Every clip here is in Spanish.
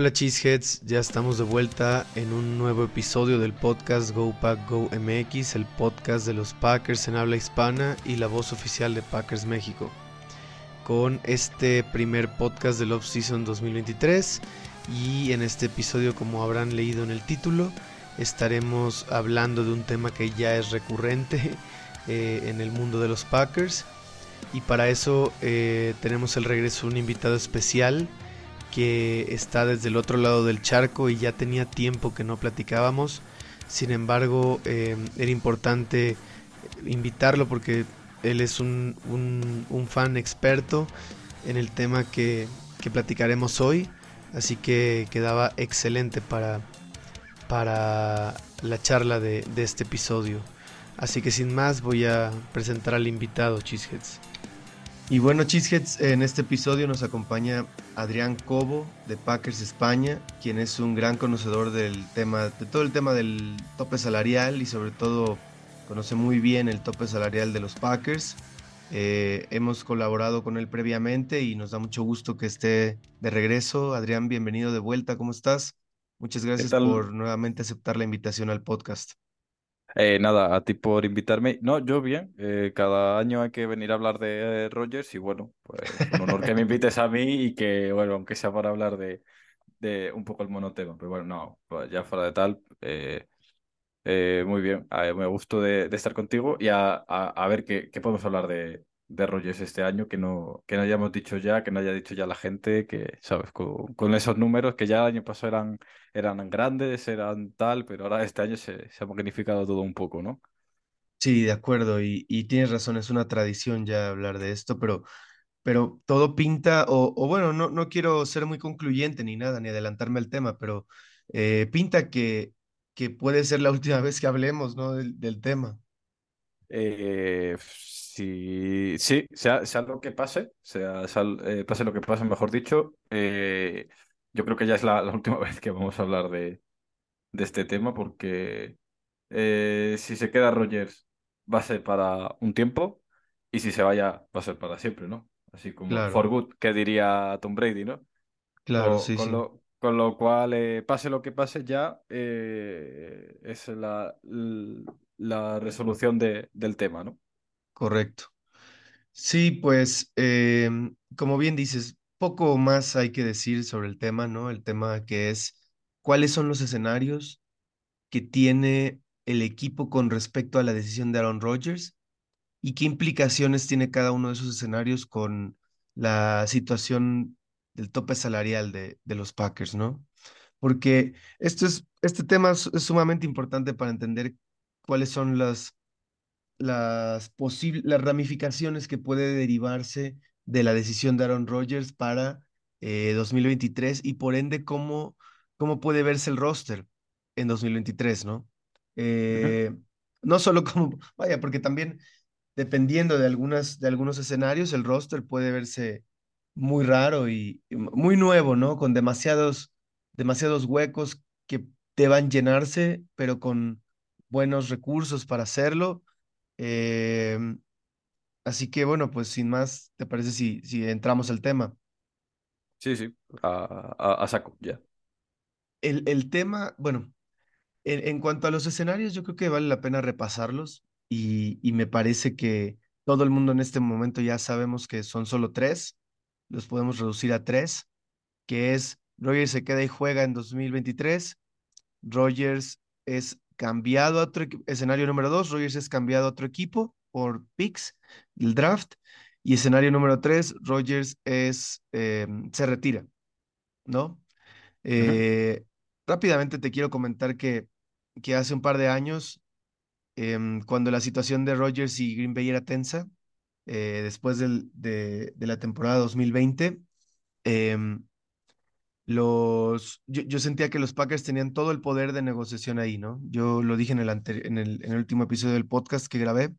Hola Cheeseheads, ya estamos de vuelta en un nuevo episodio del podcast Go Pack Go MX, el podcast de los Packers en habla hispana y la voz oficial de Packers México. Con este primer podcast del Off-Season 2023 y en este episodio, como habrán leído en el título, estaremos hablando de un tema que ya es recurrente eh, en el mundo de los Packers y para eso eh, tenemos el regreso de un invitado especial que está desde el otro lado del charco y ya tenía tiempo que no platicábamos. Sin embargo, eh, era importante invitarlo porque él es un, fan experto en el tema que, platicaremos hoy. Así que quedaba excelente para, para la charla de, de este episodio. Así que sin más voy a presentar al invitado, Cheeseheads. Y bueno, Cheeseheads, en este episodio nos acompaña Adrián Cobo de Packers España, quien es un gran conocedor del tema, de todo el tema del tope salarial y sobre todo conoce muy bien el tope salarial de los Packers. Eh, hemos colaborado con él previamente y nos da mucho gusto que esté de regreso. Adrián, bienvenido de vuelta, ¿cómo estás? Muchas gracias por nuevamente aceptar la invitación al podcast. Eh, nada, a ti por invitarme. No, yo bien. Eh, cada año hay que venir a hablar de Rogers y bueno, pues un honor que me invites a mí y que, bueno, aunque sea para hablar de, de un poco el monotema. Pero bueno, no, pues ya fuera de tal, eh, muy bien. me gusto de, estar contigo y a, a, ver qué, qué podemos hablar de, de Rogers este año que no, que no hayamos dicho ya, que no haya dicho ya la gente, que, ¿sabes? Con, esos números que ya el año pasado eran, eran grandes, eran tal, pero ahora este año se, se ha magnificado todo un poco, ¿no? Sí, de acuerdo, y, y, tienes razón, es una tradición ya hablar de esto, pero, pero todo pinta, o, bueno, no, no quiero ser muy concluyente ni nada, ni adelantarme al tema, pero eh, pinta que, que puede ser la última vez que hablemos, ¿no? Del tema. Eh, Sí, sí, sea, sea lo que pase, sea, eh, pase lo que pase, mejor dicho, eh, yo creo que ya es la, última vez que vamos a hablar de, de este tema porque eh, si se queda Rogers va a ser para un tiempo y si se vaya va a ser para siempre, ¿no? Así como for good, que diría Tom Brady, ¿no? Claro, sí, con sí. Lo, con lo cual, pase lo que pase ya, es la, la resolución de, del tema, ¿no? Correcto. Sí, pues em, como bien dices, poco más hay que decir sobre el tema, ¿no? El tema que es cuáles son los escenarios que tiene el equipo con respecto a la decisión de Aaron Rodgers y qué implicaciones tiene cada uno de esos escenarios con la situación del tope salarial de, de los Packers, ¿no? Porque esto es, este tema es sumamente importante para entender cuáles son las las las ramificaciones que puede derivarse de la decisión de Aaron Rodgers para 2023 eh, y por ende cómo, cómo puede verse el roster en 2023, ¿no? Eh, no solo como, vaya, porque también dependiendo de, algunas, de algunos escenarios, el roster puede verse muy raro y, y muy nuevo, ¿no? Con demasiados, demasiados huecos que deban llenarse, pero con buenos recursos para hacerlo Em, así que bueno, pues sin más, ¿te parece si, si entramos al tema? Sí, sí, a, saco, ya. El, el tema, bueno, en, en, cuanto a los escenarios, yo creo que vale la pena repasarlos y, y me parece que todo el mundo en este momento ya sabemos que son solo tres, los podemos reducir a tres, que es Rogers se queda y juega en 2023, Rogers es cambiado a otro escenario número dos, Rogers es cambiado a otro equipo por picks del draft. Y escenario número tres, Rogers es, em, se retira, ¿no? Eh, rápidamente te quiero comentar que, que hace un par de años, em, cuando la situación de Rogers y Green Bay era tensa, eh, después del, de, de, la temporada 2020, eh, em, los, yo, sentía que los Packers tenían todo el poder de negociación ahí, ¿no? Yo lo dije en el, en el, en el último episodio del podcast que grabé.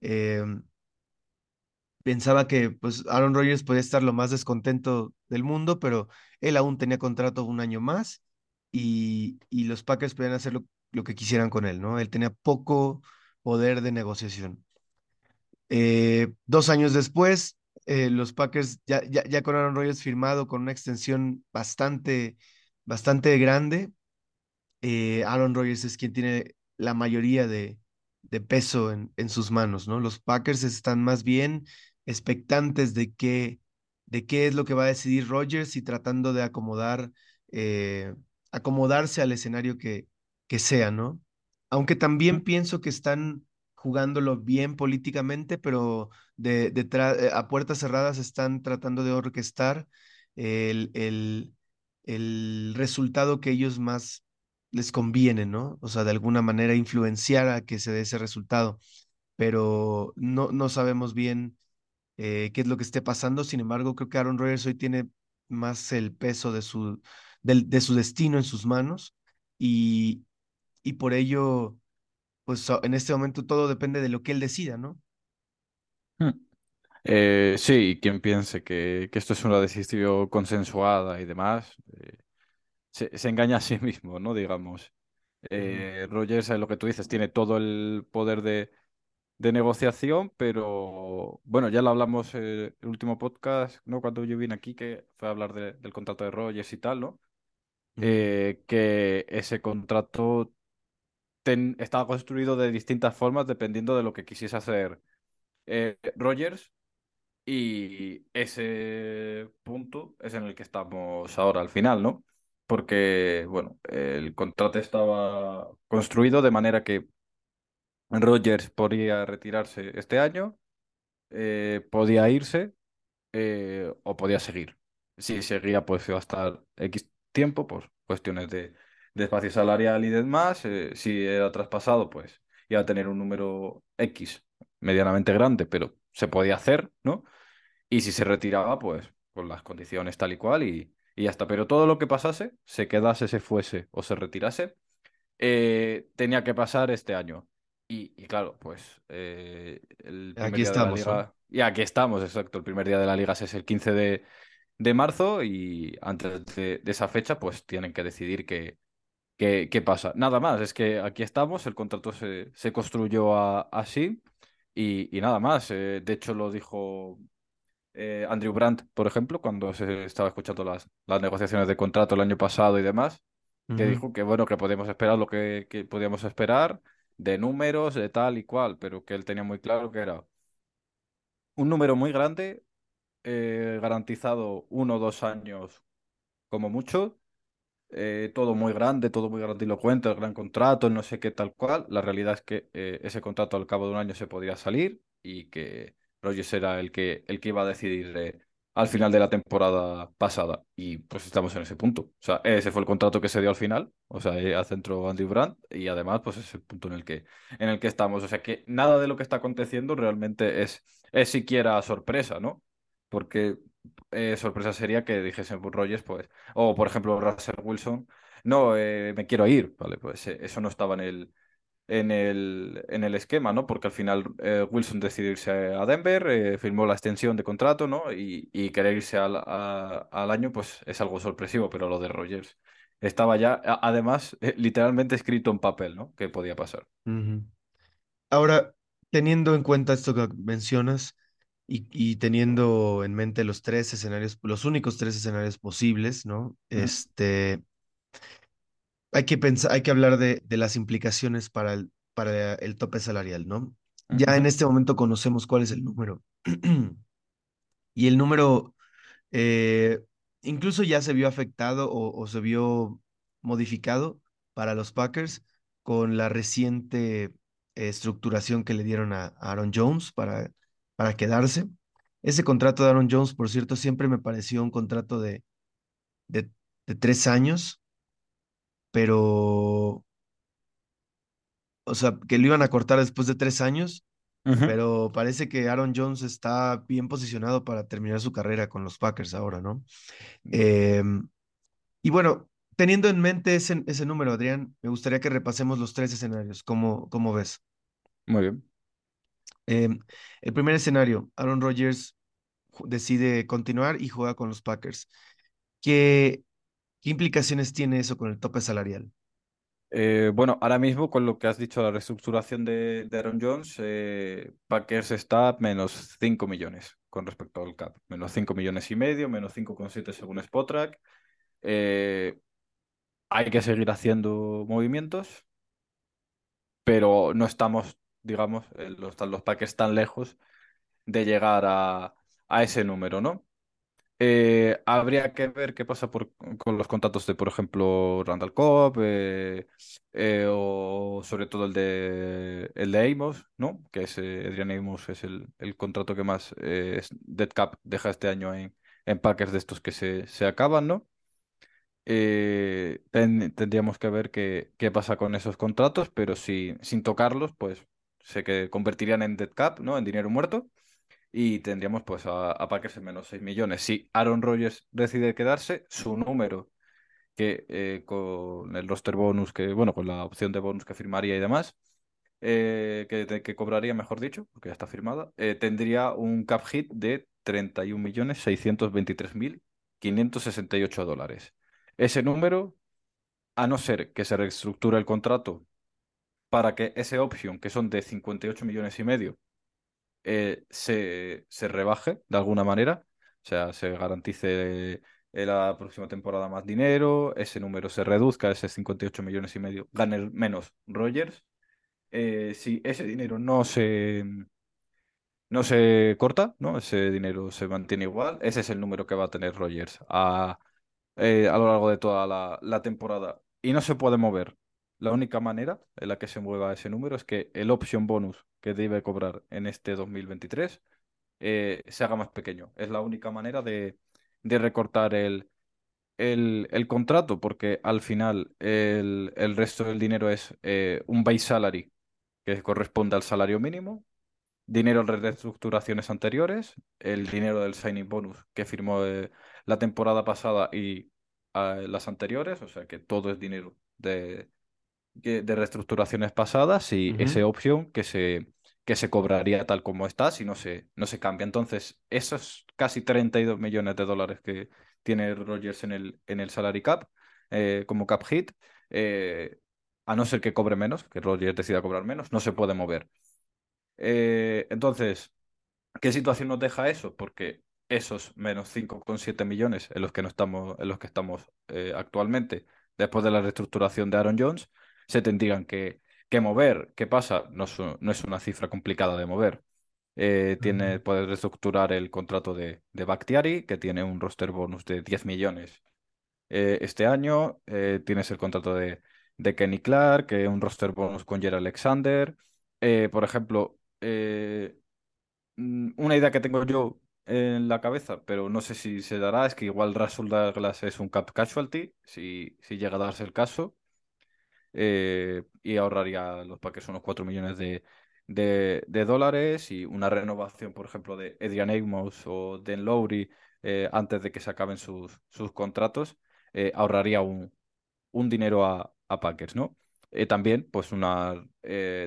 Em, pensaba que pues Aaron Rodgers podía estar lo más descontento del mundo, pero él aún tenía contrato un año más y, y los Packers podían hacer lo, lo, que quisieran con él, ¿no? Él tenía poco poder de negociación. Eh, dos años después, eh, los Packers ya, ya, ya, con Aaron Rodgers firmado con una extensión bastante bastante grande. Eh, Aaron Rodgers es quien tiene la mayoría de, de peso en, en sus manos, ¿no? Los Packers están más bien expectantes de qué, de qué es lo que va a decidir Rodgers y tratando de acomodar, eh, acomodarse al escenario que, que sea, ¿no? Aunque también pienso que están jugándolo bien políticamente, pero de, eh, a puertas cerradas están tratando de orquestar el, el, el resultado que ellos más les conviene, ¿no? O sea, de alguna manera influenciar a que se dé ese resultado, pero no, no sabemos bien eh, qué es lo que esté pasando. Sin embargo, creo que Aaron Rodgers hoy tiene más el peso de su, del- de, su destino en sus manos y, y por ello, pues en este momento todo depende de lo que él decida, ¿no? Mm. Eh, sí, quien piense que, que esto es una decisión consensuada y demás, eh, se, se engaña a sí mismo, ¿no? Digamos. Eh, Rogers, eh, lo que tú dices, tiene todo el poder de, de negociación, pero bueno, ya lo hablamos eh, el último podcast, ¿no? Cuando yo vine aquí, que fue a hablar de- del contrato de Rogers y tal, ¿no? que ese contrato estaba construido de distintas formas dependiendo de lo que quisiese hacer eh, Rogers. Y ese punto es en el que estamos ahora al final, ¿no? Porque, bueno, el contrato estaba construido de manera que Rodgers podía retirarse este año, eh, podía irse eh, o podía seguir. Si seguía, pues iba a estar X tiempo, por cuestiones de espacio salarial y demás. eh, si era traspasado, pues iba a tener un número X medianamente grande, pero se podía hacer, ¿no? Y si se retiraba, pues con las condiciones tal y cual y, y ya está. Pero todo lo que pasase, se quedase, se fuese o se retirase, eh, tenía que pasar este año. Y, y claro, pues eh, el primer Aquí día de la estamos, y aquí estamos, exacto, el primer día de la liga es el 15 de, de marzo y antes de, de esa fecha, pues tienen que decidir qué, qué, qué pasa. Nada más, es que aquí estamos, el contrato se, se construyó a- así y, y nada más. eh, de hecho, lo dijo eh, Andrew Brandt, por ejemplo, cuando se estaba escuchando las, las negociaciones de contrato el año pasado y demás, que Ujú, dijo que bueno, que podíamos esperar lo que, que podíamos esperar de números, de tal y cual, pero que él tenía muy claro que era un número muy grande, eh, garantizado uno o dos años como mucho, eh, todo muy grande, todo muy grandilocuente, el gran contrato, el no sé qué tal cual. La realidad es que eh, ese contrato al cabo de un año se podría salir y que Rodgers era el que, el que iba a decidir eh, al final de la temporada pasada. Y pues estamos en ese punto. O sea, ese fue el contrato que se dio al final, o sea, eh, al centro Andy Brandt, y además pues es el punto en el que, en el que estamos. O sea, que nada de lo que está aconteciendo realmente es, es siquiera sorpresa, ¿no? Porque eh, sorpresa sería que dijesen pues, Rodgers, pues o, por ejemplo, Russell Wilson, no, eh, me quiero ir, ¿vale? Pues eh, eso no estaba en el, en el, en el esquema, ¿no? Porque al final Wilson decidió irse a Denver, firmó la extensión de contrato, ¿no? Y, y querer irse al, a- al año, pues es algo sorpresivo, pero lo de Rogers estaba ya, además, literalmente escrito en papel, ¿no? Que podía pasar. Ahora, teniendo en cuenta esto que mencionas y, y teniendo en mente los tres escenarios, los únicos tres escenarios posibles, ¿no? Este, hay que pensar, hay que hablar de, de las implicaciones para el, para el tope salarial, ¿no? Ya en este momento conocemos cuál es el número. Y el número eh, incluso ya se vio afectado o, o se vio modificado para los Packers con la reciente eh, estructuración que le dieron a Aaron Jones para, para quedarse. Ese contrato de Aaron Jones, por cierto, siempre me pareció un contrato de, de, de tres años, pero, o sea, que lo iban a cortar después de tres años, pero parece que Aaron Jones está bien posicionado para terminar su carrera con los Packers ahora, ¿no? Em, Y bueno, teniendo en mente ese, ese número, Adrián, me gustaría que repasemos los tres escenarios. ¿Cómo, cómo ves? Muy bien. Em, el primer escenario, Aaron Rodgers decide continuar y juega con los Packers. ¿Qué, implicaciones tiene eso con el tope salarial? Eh, bueno, ahora mismo con lo que has dicho, la reestructuración de, Aaron Jones, eh, Packers está menos 5 millones con respecto al cap. Menos 5 millones y medio, menos cinco coma siete según Spotrac. Eh, hay que seguir haciendo movimientos, pero no estamos, digamos, eh, los, los Packers tan lejos de llegar a, a ese número, ¿no? Eh, habría que ver qué pasa por- con los contratos de, por ejemplo, Randall Cobb eh, o sobre todo el de, el de Amos, ¿no? Que es Adrian Amos es el, el contrato que más dead cap deja este año en, en Packers de estos que se, se acaban, ¿no? Ten- tendríamos que ver qué, qué pasa con esos contratos, pero si, sin tocarlos, pues sé que convertirían en dead cap, ¿no? En dinero muerto y tendríamos pues a, a en menos 6 millones. Si Aaron Rodgers decide quedarse, su número, que eh, con el roster bonus, que bueno, con la opción de bonus que firmaría y demás, eh, que, que cobraría, mejor dicho, porque ya está firmada, eh, tendría un cap hit de 31.623.568 dólares. Ese número, a no ser que se reestructure el contrato para que ese option, que son de 58 millones y medio, eh, se, se rebaje de alguna manera, o sea, se garantice eh, la próxima temporada más dinero, ese número se reduzca, ese 58 millones y medio, gane menos Rogers. Eh, si ese dinero no se, no se corta, ¿no? Ese dinero se mantiene igual, ese es el número que va a tener Rogers a, a lo largo de toda la temporada y no se puede mover. La única manera en la que se mueva ese número es que el option bonus que debe cobrar en este 2023 eh, se haga más pequeño. Es la única manera de, de recortar el, el, contrato, porque al final el, el resto del dinero es eh, un base salary que corresponde al salario mínimo, dinero de reestructuraciones anteriores, el dinero del signing bonus que firmó eh, la temporada pasada y eh, las anteriores, o sea que todo es dinero de, que- de reestructuraciones pasadas y esa Ujú. opción que se, que se cobraría tal como está si no se, no se cambia. Entonces, esos casi 32 millones de dólares que tiene Rogers en el, en el salary cap eh, como cap hit, eh, a no ser que cobre menos, que Rogers decida cobrar menos, no se puede mover. Eh, entonces, ¿qué situación nos deja eso? Porque esos menos cinco coma siete millones en los que no estamos, en los que estamos actualmente, después de la reestructuración de Aaron Jones, se tendrían que, que mover. ¿Qué pasa? No es, no es una cifra complicada de mover. Eh, tiene, Ujú. puedes reestructurar el contrato de, de Bakhtiari, que tiene un roster bonus de 10 millones eh, este año. Eh, tienes el contrato de, de Kenny Clark, que un roster bonus con Jerry Alexander. Eh, por ejemplo, eh, mm, una idea que tengo yo en la cabeza, pero no sé si se dará, es que igual Russell Douglas es un cap casualty, si, si llega a darse el caso, eh, y ahorraría a los Packers unos 4 millones de, de, de dólares y una renovación, por ejemplo, de Adrian Amos o Dan Lowry eh, antes de que se acaben sus, sus contratos, eh, ahorraría un, un dinero a, a Packers, ¿no? Eh, también, pues una,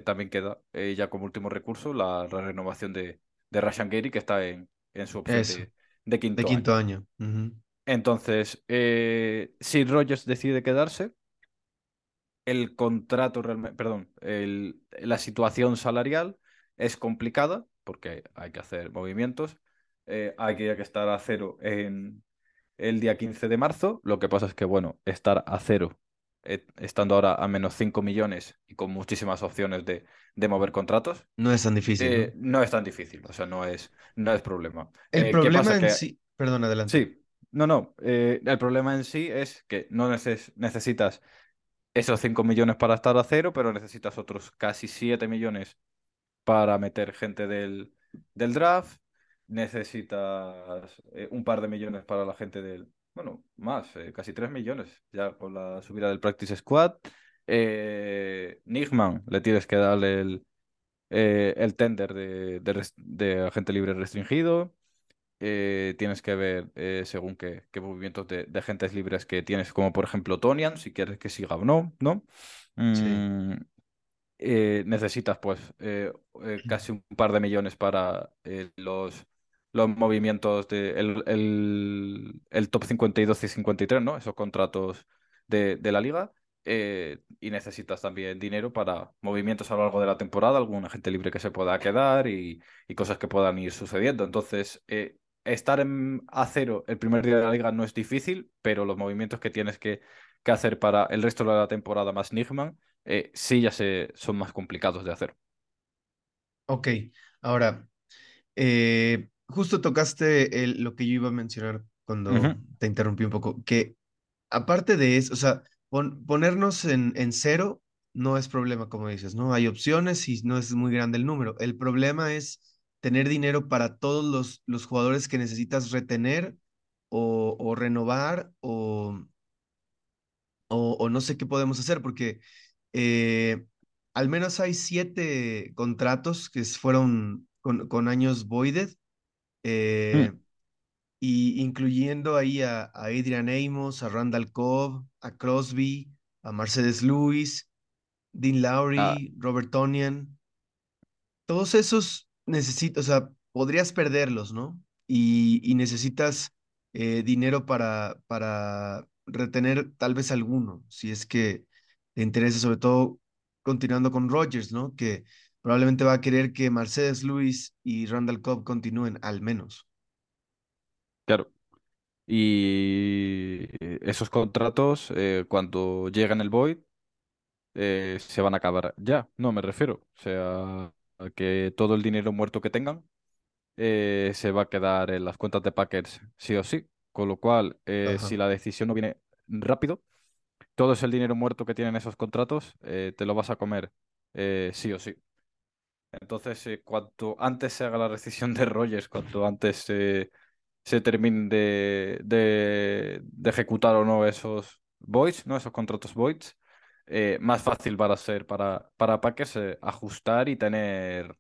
también queda ya como último recurso la, la renovación de, de Rashan Gary, que está en, en su opción de, de de quinto quinto año. Entonces, si Rogers decide quedarse, el contrato realmente, perdón, el- la situación salarial es complicada porque hay que hacer movimientos, eh, hay que, hay que estar a cero en el día 15 de marzo. Lo que pasa es que, bueno, estar a cero, eh, estando ahora a menos 5 millones y con muchísimas opciones de, de mover contratos, No es tan difícil, eh, ¿no? no es tan difícil, o sea, no es, no es problema. El Eh, ¿qué problema pasa? en Que sí, perdón, adelante. sí, no, no, eh, el problema en sí es que no neces- necesitas esos 5 millones para estar a cero, pero necesitas otros casi 7 millones para meter gente del, del draft. Necesitas eh, un par de millones para la gente del... Bueno, más, eh, casi 3 millones ya con la subida del Practice Squad. Eh, Nigman, le tienes que darle el, eh, el tender de, de, de agente libre restringido. Eh, tienes que ver eh, según qué, qué movimientos de, de agentes libres que tienes, como por ejemplo Tonian, si quieres que siga o no, ¿no? Sí. Mm, eh, necesitas pues casi un par de millones para los, los movimientos de el, el- el top 52 y 53, ¿no? Esos contratos de, de la liga. eh, y necesitas también dinero para movimientos a lo largo de la temporada, algún agente libre que se pueda quedar y, y cosas que puedan ir sucediendo. Entonces, eh, estar en a cero el primer día de la liga no es difícil, pero los movimientos que tienes que que hacer para el resto de la temporada más Nigman, eh, sí ya se, son más complicados de hacer. Ok, ahora, eh, justo tocaste el- lo que yo iba a mencionar cuando te interrumpí un poco, que aparte de eso, o sea, pon- ponernos en, en cero no es problema, como dices, ¿no? Hay opciones y no es muy grande el número. El problema es tener dinero para todos los, los jugadores que necesitas retener o, o renovar o, o, o no sé qué podemos hacer, porque eh, al menos hay siete contratos que fueron con, con años voided, mm, eh, y incluyendo ahí a, a Adrian Amos, a Randall Cobb, a Crosby, a Mercedes Lewis, Dean ah, Lowry, Robert Tonian. Todos esos necesitas, o sea, podrías perderlos, ¿no? Y, y necesitas eh, dinero para, para retener tal vez alguno, si es que te interesa, sobre todo continuando con Rodgers, ¿no? Que probablemente va a querer que Mercedes Lewis y Randall Cobb continúen, al menos. claro. Y esos contratos, eh, cuando llegan el Void, eh, se van a acabar ya. No, me refiero. O sea, que todo el dinero muerto que tengan eh, se va a quedar en las cuentas de Packers sí o sí. Con lo cual, eh, Ajá. si la decisión no viene rápido, todo ese dinero muerto que tienen esos contratos, eh, te lo vas a comer sí o sí. Entonces, cuanto antes se haga la rescisión de Rogers, cuanto antes se terminen de, de, de ejecutar o no esos voids, ¿no? Esos contratos voids, eh, más fácil va a ser para, para eh, ajustar y tener,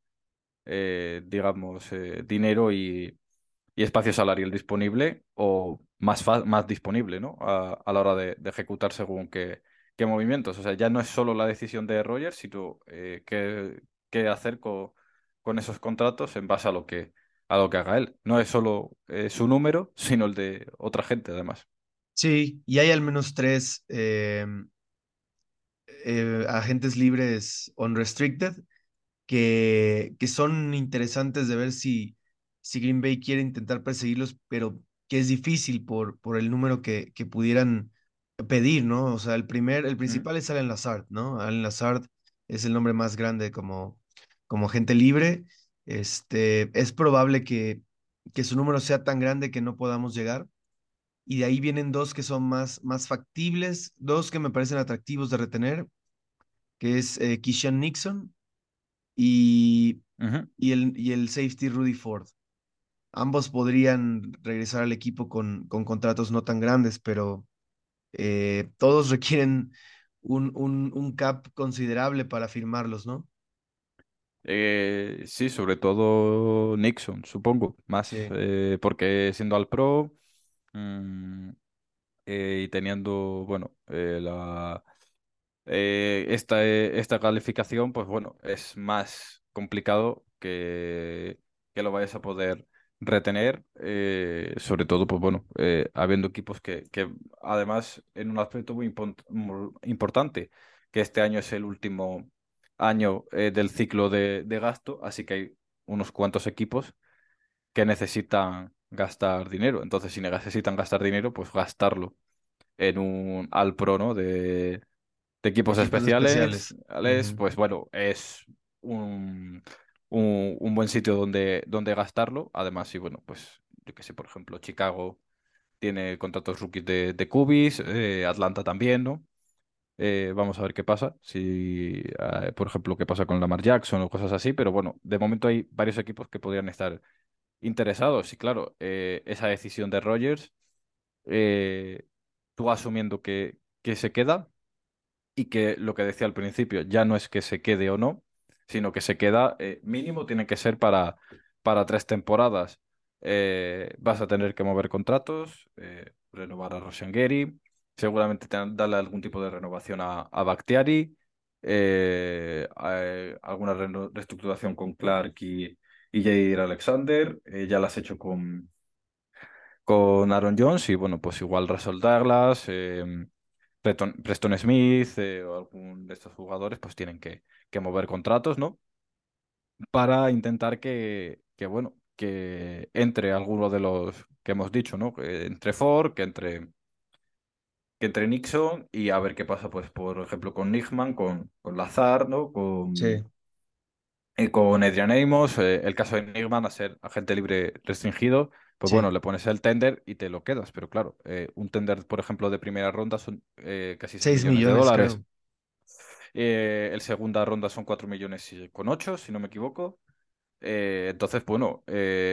eh, digamos, dinero y, y espacio salarial disponible o más, más disponible, ¿no? A, a la hora de, de ejecutar según qué, qué movimientos. O sea, ya no es solo la decisión de Rogers, sino qué, qué hacer co- con esos contratos en base a lo que, a lo que haga él. No es solo su número, sino el de otra gente, además. Sí, y hay al menos tres eh, agentes libres unrestricted que, que son interesantes de ver si, si Green Bay quiere intentar perseguirlos, pero que es difícil por, por el número que, que pudieran pedir, ¿no? O sea, el primer, el principal es Allen Lazard, ¿no? Allen Lazard es el nombre más grande como, como agente libre. Este, es probable que, que su número sea tan grande que no podamos llegar. Y de ahí vienen dos que son más, más factibles, dos que me parecen atractivos de retener, que es eh, Keyshawn Nixon y, y, el, y el safety Rudy Ford. Ambos podrían regresar al equipo con, con contratos no tan grandes, pero eh, todos requieren un, un, un cap considerable para firmarlos, ¿no? Eh, sí, sobre todo Nixon, supongo, más Sí, eh, porque siendo al pro mm, eh, y teniendo, bueno, eh, la, eh, esta, esta calificación, pues bueno, es más complicado que, que lo vayas a poder retener, sobre todo, pues bueno, habiendo equipos que, que además en un aspecto muy, importante, que este año es el último año del ciclo de gasto, así que hay unos cuantos equipos que necesitan gastar dinero. Entonces, si necesitan gastar dinero, pues gastarlo en un All Pro, ¿no? De, de equipos equipos especiales, pues bueno, es un, un, un buen sitio donde, donde gastarlo. Además, sí, bueno, pues yo que sé, por ejemplo, Chicago tiene contratos rookies de, de Cubis, eh, Atlanta también, ¿no? Eh, vamos a ver qué pasa, si, eh, por ejemplo, qué pasa con Lamar Jackson o cosas así, pero bueno, de momento hay varios equipos que podrían estar interesados. Y claro, eh, esa decisión de Rogers, eh, tú asumiendo que, que se queda y que lo que decía al principio ya no es que se quede o no, sino que se queda eh, mínimo tiene que ser para, para tres temporadas. Vas a tener que mover contratos, renovar a Roshan Gary, seguramente te- darle algún tipo de renovación a, a Bakhtiari, alguna reestructuración con Clark y, y Jair Alexander, eh, ya la has hecho con, con Aaron Jones y bueno, pues igual Russell Douglas, eh, Preston, Smith eh, o algún de estos jugadores pues tienen que, que mover contratos, ¿no? Para intentar que, que, bueno, que entre alguno de los que hemos dicho, ¿no? Que entre Ford, que entre que entre Nixon y a ver qué pasa, pues, por ejemplo, con Nickman, con, con Lazar, ¿no? Sí, Con, con Adrian Amos, eh, el caso de Nickman a ser agente libre restringido, pues sí. bueno, le pones el tender y te lo quedas. Pero claro, eh, un tender, por ejemplo, de primera ronda son eh, casi 6 Seis millones de dólares. Eh, el segunda ronda son 4 millones y- con 8, si no me equivoco. Entonces, bueno,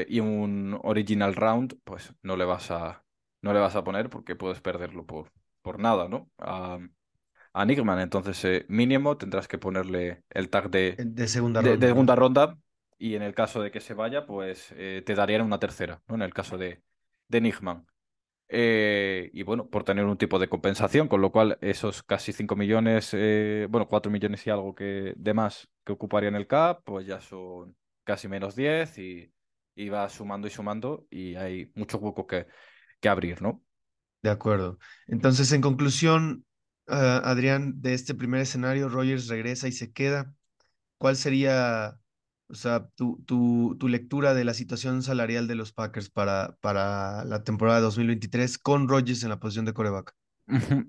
y un original round, pues no le vas a, no le vas a poner porque puedes perderlo por, por nada, ¿no? A Nickman. Entonces, eh, mínimo tendrás que ponerle el tag de, De segunda de, de ronda, segunda ¿no? ronda y en el caso de que se vaya, pues eh, te darían una tercera, ¿no? En el caso de, de Nickman. Eh, y bueno, por tener un tipo de compensación, con lo cual esos casi 5 millones, eh, bueno, 4 millones y algo que, de más que ocuparían el CAP, pues ya son casi menos 10 y, y va sumando y sumando y hay mucho hueco que, que abrir, ¿no? De acuerdo. Entonces, en conclusión, ah, Adrián, de este primer escenario, Rogers regresa y se queda. ¿Cuál sería, o sea, tu, tu, tu lectura de la situación salarial de los Packers para, para la temporada de 2023 con Rodgers en la posición de coreback?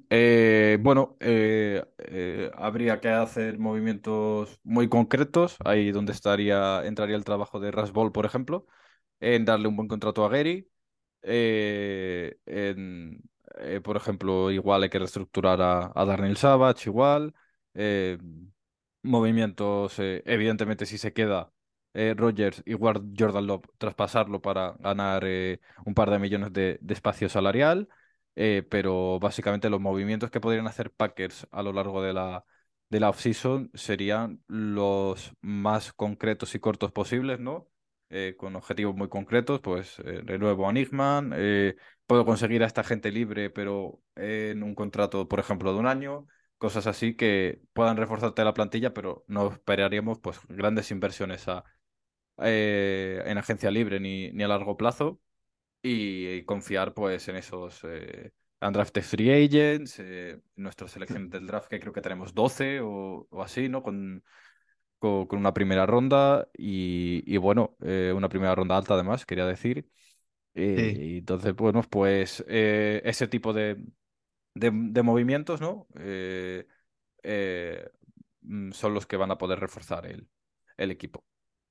Eh, bueno, eh, eh, habría que hacer movimientos muy concretos, ahí donde estaría, entraría el trabajo de Russ Ball, por ejemplo, en darle un buen contrato a Gary. en, eh, por ejemplo, igual hay que reestructurar a, a Darnell Savage, igual. eh, movimientos, eh, evidentemente, si se queda Rodgers, igual Jordan Love, traspasarlo para ganar un par de millones de, de espacio salarial. pero básicamente los movimientos que podrían hacer Packers a lo largo de la, de la offseason serían los más concretos y cortos posibles, ¿no? con objetivos muy concretos, pues eh, renuevo a Nickman, puedo conseguir a esta gente libre, pero en un contrato, por ejemplo, de un año, cosas así que puedan reforzarte la plantilla, pero no esperaríamos pues grandes inversiones a, eh, en agencia libre ni, ni a largo plazo y, confiar pues en esos eh, undrafted free agents, eh, nuestras selecciones del draft, que creo que tenemos 12 o, así, ¿no? Con, con, con una primera ronda y, y bueno, eh, una primera ronda alta además, quería decir. Sí, y entonces, bueno, pues eh, ese tipo de, de, de movimientos, ¿no? Eh, eh, mm, son los que van a poder reforzar el, el equipo.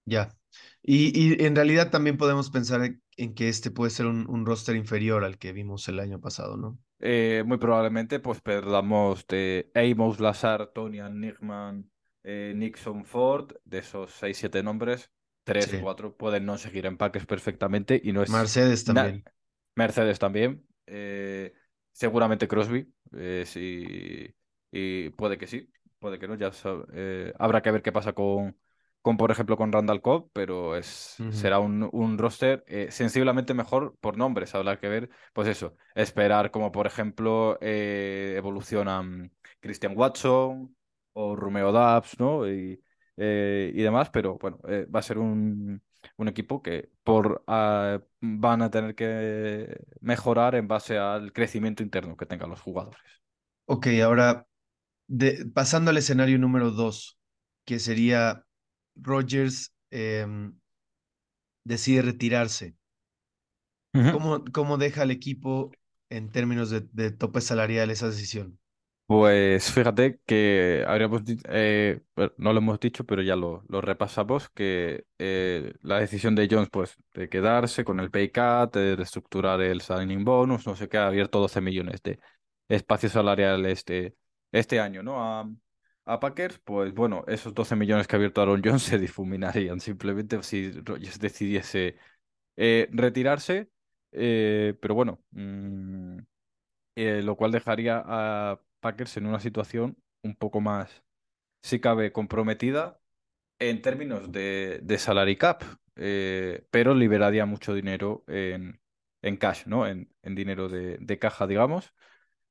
ya. Y, y en realidad también podemos pensar en, que este puede ser un, un roster inferior al que vimos el año pasado, ¿no? Eh, muy probablemente pues perdamos de Amos, Lazar, Tonian, Nickman, eh, Nixon, Ford, de esos seis siete nombres, tres Sí. cuatro pueden no seguir en paques perfectamente y no es Mercedes también. Mercedes también, eh, seguramente Crosby, eh, sí, y puede que sí, puede que no, ya eh, habrá que ver qué pasa con, con, por ejemplo, con Randall Cobb, pero es, será un, un roster eh, sensiblemente mejor por nombres, habrá que ver, pues eso, esperar como, por ejemplo, eh, evolucionan Christian Watson o Romeo Dubs, ¿no? Y, eh, y demás, pero bueno, eh, va a ser un un equipo que por ah, van a tener que mejorar en base al crecimiento interno que tengan los jugadores. Ok, ahora de- pasando al escenario número dos, que sería Rodgers em, decide retirarse. ¿Cómo, cómo deja al equipo en términos de, de tope salarial esa decisión? Pues fíjate que habríamos eh, no lo hemos dicho, pero ya lo, lo repasamos, que eh, la decisión de Jones, pues, de quedarse con el pay cut, de reestructurar el signing bonus, no sé qué, ha abierto 12 millones de espacio salarial este, este año, ¿no? A, a Packers, pues bueno, esos 12 millones que ha abierto Aaron Jones se difuminarían simplemente si Rodgers decidiese eh, retirarse, eh, pero bueno. mm, eh, lo cual dejaría a Packers en una situación un poco más, si cabe, comprometida en términos de, de salary cap, eh, pero liberaría mucho dinero en, en cash, ¿no? En, en dinero de, de caja, digamos.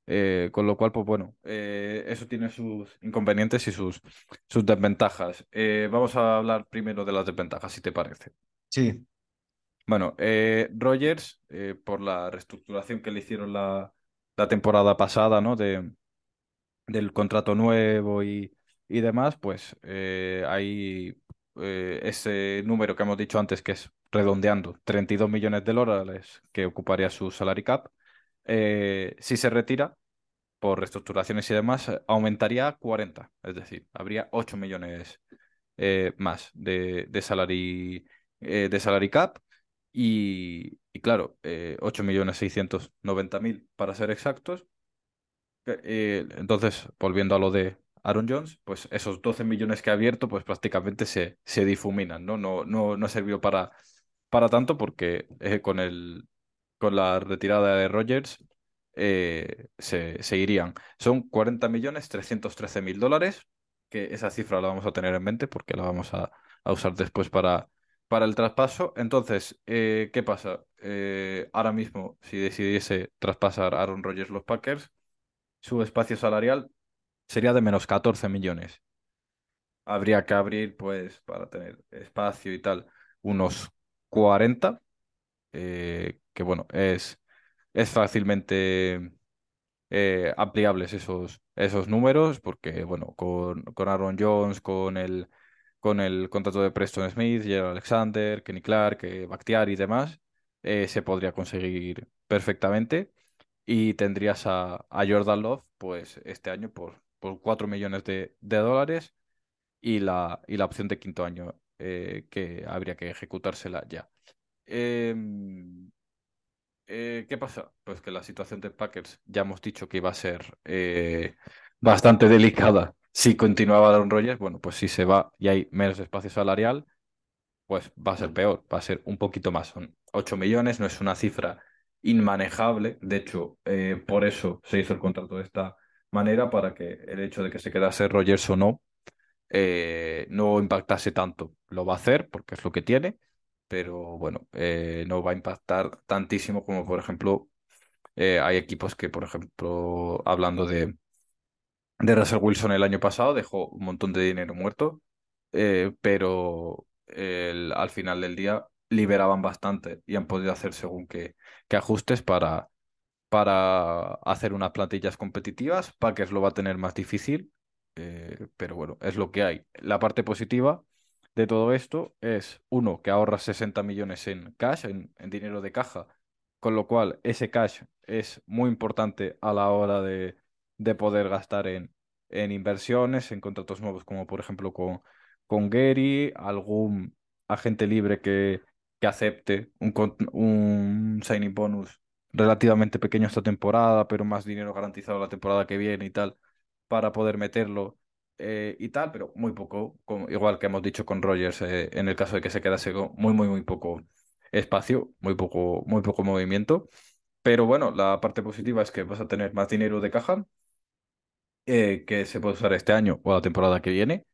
Eh, con lo cual, pues bueno, eh, eso tiene sus inconvenientes y sus, sus desventajas. Vamos a hablar primero de las desventajas, si te parece. Sí, Bueno, Rogers, por la reestructuración que le hicieron la, la temporada pasada, ¿no? De, del contrato nuevo y, y demás, pues eh, hay eh, ese número que hemos dicho antes, que es redondeando, 32 millones de dólares que ocuparía su salary cap. Eh, si se retira, por reestructuraciones y demás, eh, aumentaría a 40. Es decir, habría 8 millones eh, más de, de salary, eh, de salary cap. Y, y claro, eh, 8 millones 690 mil para ser exactos. Eh, entonces, volviendo a lo de Aaron Jones, pues esos 12 millones que ha abierto, pues prácticamente se, se difuminan, ¿no? No, no, no sirvió para, para tanto porque eh, con el, con la retirada de Rogers eh, se, se irían. Son 40 millones 313 mil dólares, que esa cifra la vamos a tener en mente porque la vamos a, a usar después para, para el traspaso. Entonces, ¿qué pasa? Ahora mismo, si decidiese traspasar a Aaron Rodgers los Packers, su espacio salarial sería de menos 14 millones. Habría que abrir, pues, para tener espacio y tal, unos 40, eh, que bueno, es, es fácilmente eh, ampliables esos, esos números, porque bueno, con, con Aaron Jones, con el, con el contrato de Preston Smith, Gerald Alexander, Kenny Clark, eh, Bakhtiari y demás, eh, se podría conseguir perfectamente. Y tendrías a, a Jordan Love, pues este año por, por 4 millones de, de dólares y la, y la opción de quinto año eh, que habría que ejecutársela ya. Em, eh, ¿qué pasa? Pues que la situación de Packers ya hemos dicho que iba a ser eh, bastante delicada si continuaba Aaron Rodgers. Bueno, pues si se va y hay menos espacio salarial, pues va a ser peor, va a ser un poquito más. Son 8 millones, no es una cifra inmanejable. De hecho, eh, por eso se hizo el contrato de esta manera, para que el hecho de que se quedase Rodgers o no, eh, no impactase tanto. Lo va a hacer porque es lo que tiene, pero bueno, eh, no va a impactar tantísimo como por ejemplo hay equipos que, por ejemplo, hablando de, de Russell Wilson el año pasado, dejó un montón de dinero muerto, pero al final del día liberaban bastante y han podido hacer según qué, qué ajustes para, para hacer unas plantillas competitivas. Packers lo va a tener más difícil, eh, pero bueno, es lo que hay. La parte positiva de todo esto es, uno, que ahorras 60 millones en cash, en, en dinero de caja, con lo cual ese cash es muy importante a la hora de, de poder gastar en, en inversiones, en contratos nuevos, como por ejemplo con, con Gary, algún agente libre que, que acepte un, signing bonus relativamente pequeño esta temporada, pero más dinero garantizado la temporada que viene y tal, para poder meterlo eh, y tal, pero muy poco, igual que hemos dicho con Rogers, eh, en el caso de que se quedase con muy, muy, muy poco espacio, muy poco, muy poco movimiento. Pero bueno, la parte positiva es que vas a tener más dinero de caja eh, que se puede usar este año o la temporada que viene,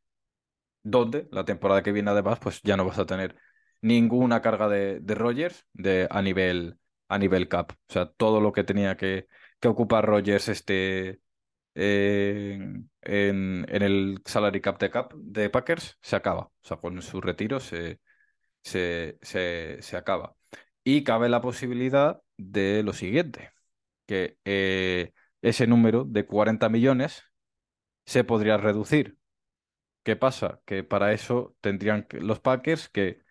donde la temporada que viene además pues ya no vas a tener ninguna carga de, de Rogers de, a nivel, a nivel cap. O sea, todo lo que tenía que, que ocupar Rogers este, en, en, el salary cap de, cap de Packers se acaba. O sea, con su retiro se, se, se, se acaba. Y cabe la posibilidad de lo siguiente, que eh, ese número de 40 millones se podría reducir. ¿Qué pasa? Que para eso tendrían los Packers que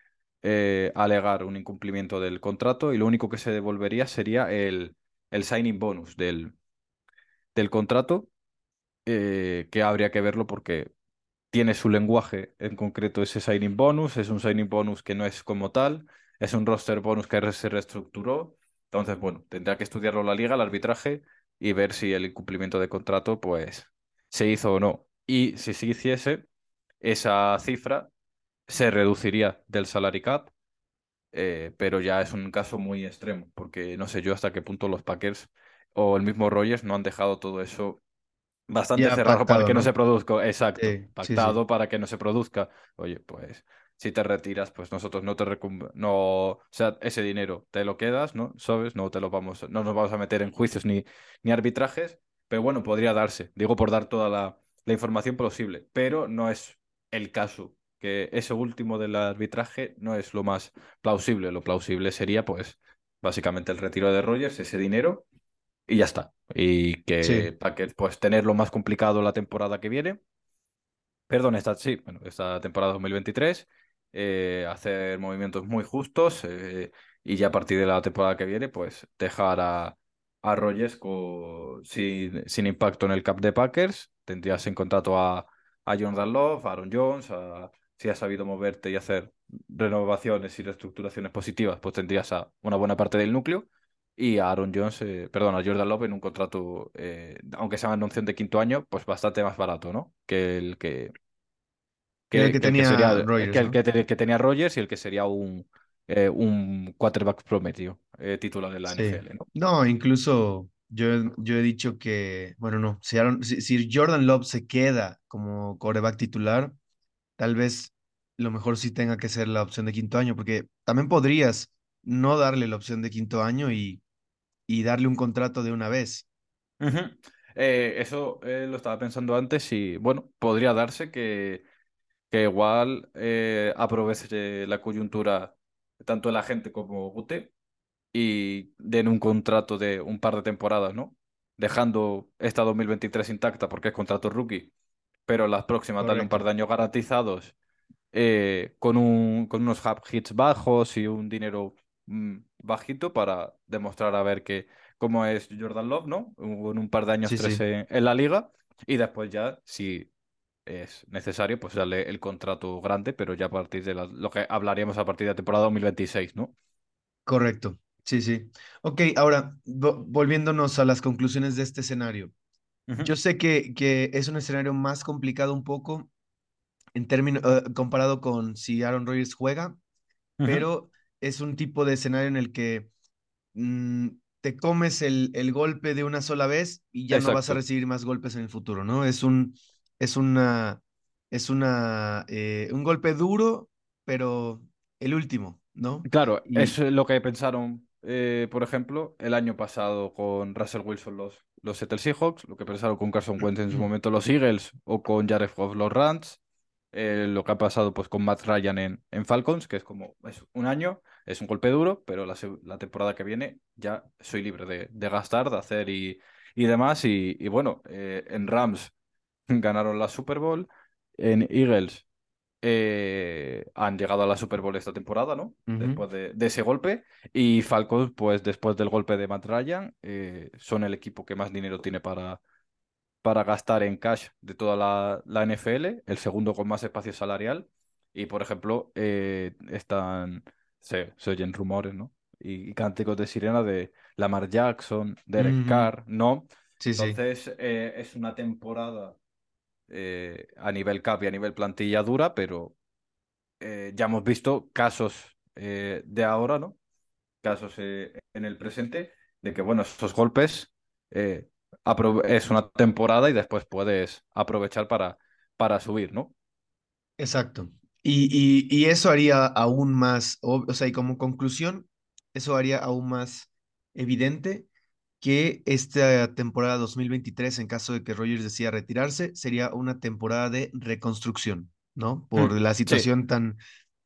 eh, alegar un incumplimiento del contrato y lo único que se devolvería sería el, el signing bonus del, del contrato, eh, que habría que verlo porque tiene su lenguaje en concreto ese signing bonus, es un signing bonus que no es como tal, es un roster bonus que se reestructuró. Entonces, bueno, tendrá que estudiarlo la liga, el arbitraje y ver si el incumplimiento de contrato, pues, se hizo o no. Y si se hiciese, esa cifra se reduciría del salary cap, eh, pero ya es un caso muy extremo, porque no sé yo hasta qué punto los Packers o el mismo Rogers no han dejado todo eso bastante Ya cerrado para que no ¿no? se produzca, exacto, Sí, sí, sí. pactado para que no se produzca. Oye, pues si te retiras, pues nosotros no te recum- no, o sea, ese dinero te lo quedas, ¿no? ¿Sabes? No te lo vamos, no nos vamos a meter en juicios ni, ni arbitrajes, pero bueno, podría darse. Digo por dar toda la, la información posible, pero no es el caso. Que ese último del arbitraje no es lo más plausible. Lo plausible sería, pues, básicamente el retiro de Rogers, ese dinero y ya está. Y que Sí, Packers, pues tenerlo más complicado la temporada que viene. Perdón, esta, sí, bueno, esta temporada 2023. eh, hacer movimientos muy justos eh, y ya a partir de la temporada que viene, pues dejar a, a Rogers sin, sin, impacto en el cap de Packers. Tendrías en contrato a, a Jordan Love, a Aaron Jones, a, si has sabido moverte y hacer renovaciones y reestructuraciones positivas, pues tendrías a una buena parte del núcleo. Y a Aaron Jones, eh, perdón, a Jordan Love en un contrato, eh, aunque sea una opción de quinto año, pues bastante más barato, ¿no? Que el que. Que, el que, tenía Rogers, que, el que, tenía Rogers y el que sería un, eh, un quarterback promedio titular de la NFL, ¿no? No, incluso yo, yo he dicho que, bueno, no, si, si, Jordan Love se queda como quarterback titular, tal vez lo mejor sí tenga que ser la opción de quinto año, porque también podrías no darle la opción de quinto año y, y darle un contrato de una vez. Eh, eso eh, lo estaba pensando antes y, bueno, podría darse que, que igual eh, aproveche la coyuntura tanto la gente como Gute y den un contrato de un par de temporadas, ¿no? Dejando esta 2023 intacta porque es contrato rookie pero las próximas darle un par de años garantizados eh, con, un, con unos hits bajos y un dinero mm, bajito para demostrar a ver que cómo es Jordan Love, ¿no? Con un par de años tres En, la liga y después ya, si es necesario, pues darle el contrato grande, pero ya a partir de lo que hablaríamos a partir de la temporada 2026, ¿no? Correcto. Sí, sí. Ok, ahora, volviéndonos a las conclusiones de este escenario. Yo sé que, que es un escenario más complicado un poco en términos eh, comparado con si Aaron Rodgers juega, pero es un tipo de escenario en el que mm, te comes el, el, golpe de una sola vez y ya no vas a recibir más golpes en el futuro, ¿no? Es un es una es una eh, un golpe duro, pero el último, ¿no? Claro, es lo que pensaron eh, por ejemplo, el año pasado con Russell Wilson los, los Seattle Seahawks, lo que pensaron con Carson Wentz en su momento los Eagles o con Jared Goff los Rams, eh, lo que ha pasado pues con Matt Ryan en, en Falcons, que es como es un año, es un golpe duro, pero la, la temporada que viene ya soy libre de, de gastar, de hacer y, y demás. Y, y bueno, eh, en Rams ganaron la Super Bowl, en Eagles eh, han llegado a la Super Bowl esta temporada, ¿no? Después de, ese golpe. Y Falcons, pues después del golpe de Matt Ryan, eh, son el equipo que más dinero tiene para, para gastar en cash de toda la, la NFL, el segundo con más espacio salarial. Y, por ejemplo, eh, están, se, oyen rumores, ¿no? Y, cánticos de sirena de Lamar Jackson, Derek Carr, ¿no? Sí, Entonces, es una temporada eh, a nivel cap y a nivel plantilla dura, pero eh, ya hemos visto casos eh, de ahora, ¿no? Casos en el presente de que, bueno, esos golpes es una temporada y después puedes aprovechar para, para subir, ¿no? Exacto. Y, y, eso haría aún más, o sea, y como conclusión, eso haría aún más evidente que esta temporada 2023, en caso de que Rogers decida retirarse, sería una temporada de reconstrucción, ¿no? Por mm, la situación tan,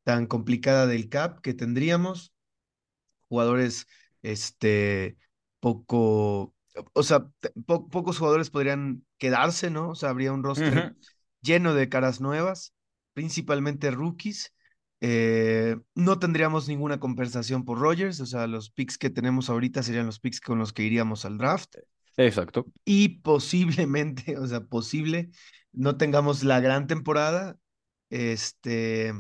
tan complicada del CAP que tendríamos, jugadores, este, poco, o sea, pocos jugadores podrían quedarse, ¿no? O sea, habría un roster lleno de caras nuevas, principalmente rookies, eh, no tendríamos ninguna compensación por Rogers, o sea, los picks que tenemos ahorita serían los picks con los que iríamos al draft. Exacto. Y posiblemente, o sea, posible, no tengamos la gran temporada, este,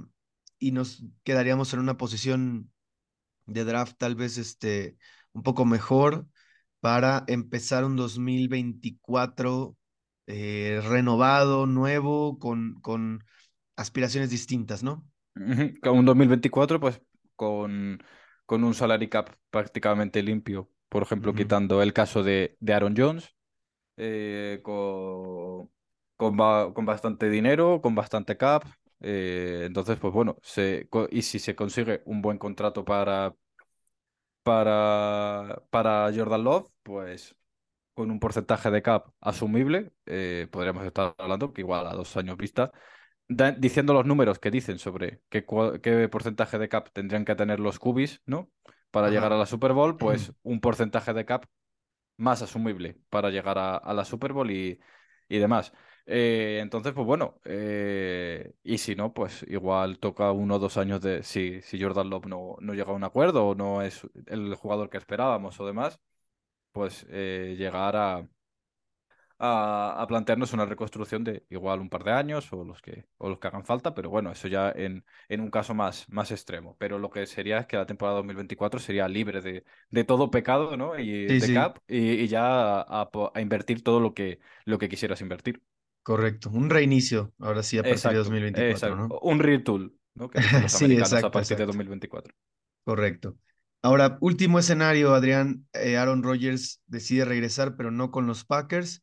y nos quedaríamos en una posición de draft tal vez, este, un poco mejor para empezar un 2024 eh, renovado, nuevo, con, con aspiraciones distintas, ¿no? Un 2024, pues con, con un salary cap prácticamente limpio. Por ejemplo, quitando el caso de, de Aaron Jones, eh, con, con, bastante dinero, con bastante cap. Eh, entonces, pues bueno, se, y si se consigue un buen contrato para, para, para Jordan Love, pues con un porcentaje de cap asumible, eh, podríamos estar hablando que igual a dos años vista diciendo los números que dicen sobre qué, qué, porcentaje de cap tendrían que tener los cubis, ¿no? Para llegar a la Super Bowl, pues un porcentaje de cap más asumible para llegar a, la Super Bowl y, y demás. Eh, entonces, pues bueno, eh, y si no, pues igual toca uno o dos años de si, si Jordan Love no, no llega a un acuerdo o no es el jugador que esperábamos o demás, pues eh, llegar a, a, a plantearnos una reconstrucción de igual un par de años o los que, o los que hagan falta, pero bueno, eso ya en, en un caso más, más extremo. Pero lo que sería es que la temporada 2024 sería libre de, de todo pecado, ¿no? Y Sí, de sí, cap y, y ya a, invertir todo lo que, lo que quisieras invertir. correcto. Un reinicio, ahora sí, a partir de Exacto, 2024, ¿no? exacto. Un retool, ¿no? Que los Sí, americanos a exacto, partir de exacto. 2024. Correcto. Ahora, último escenario, Adrián. eh, Aaron Rodgers decide regresar, pero no con los Packers.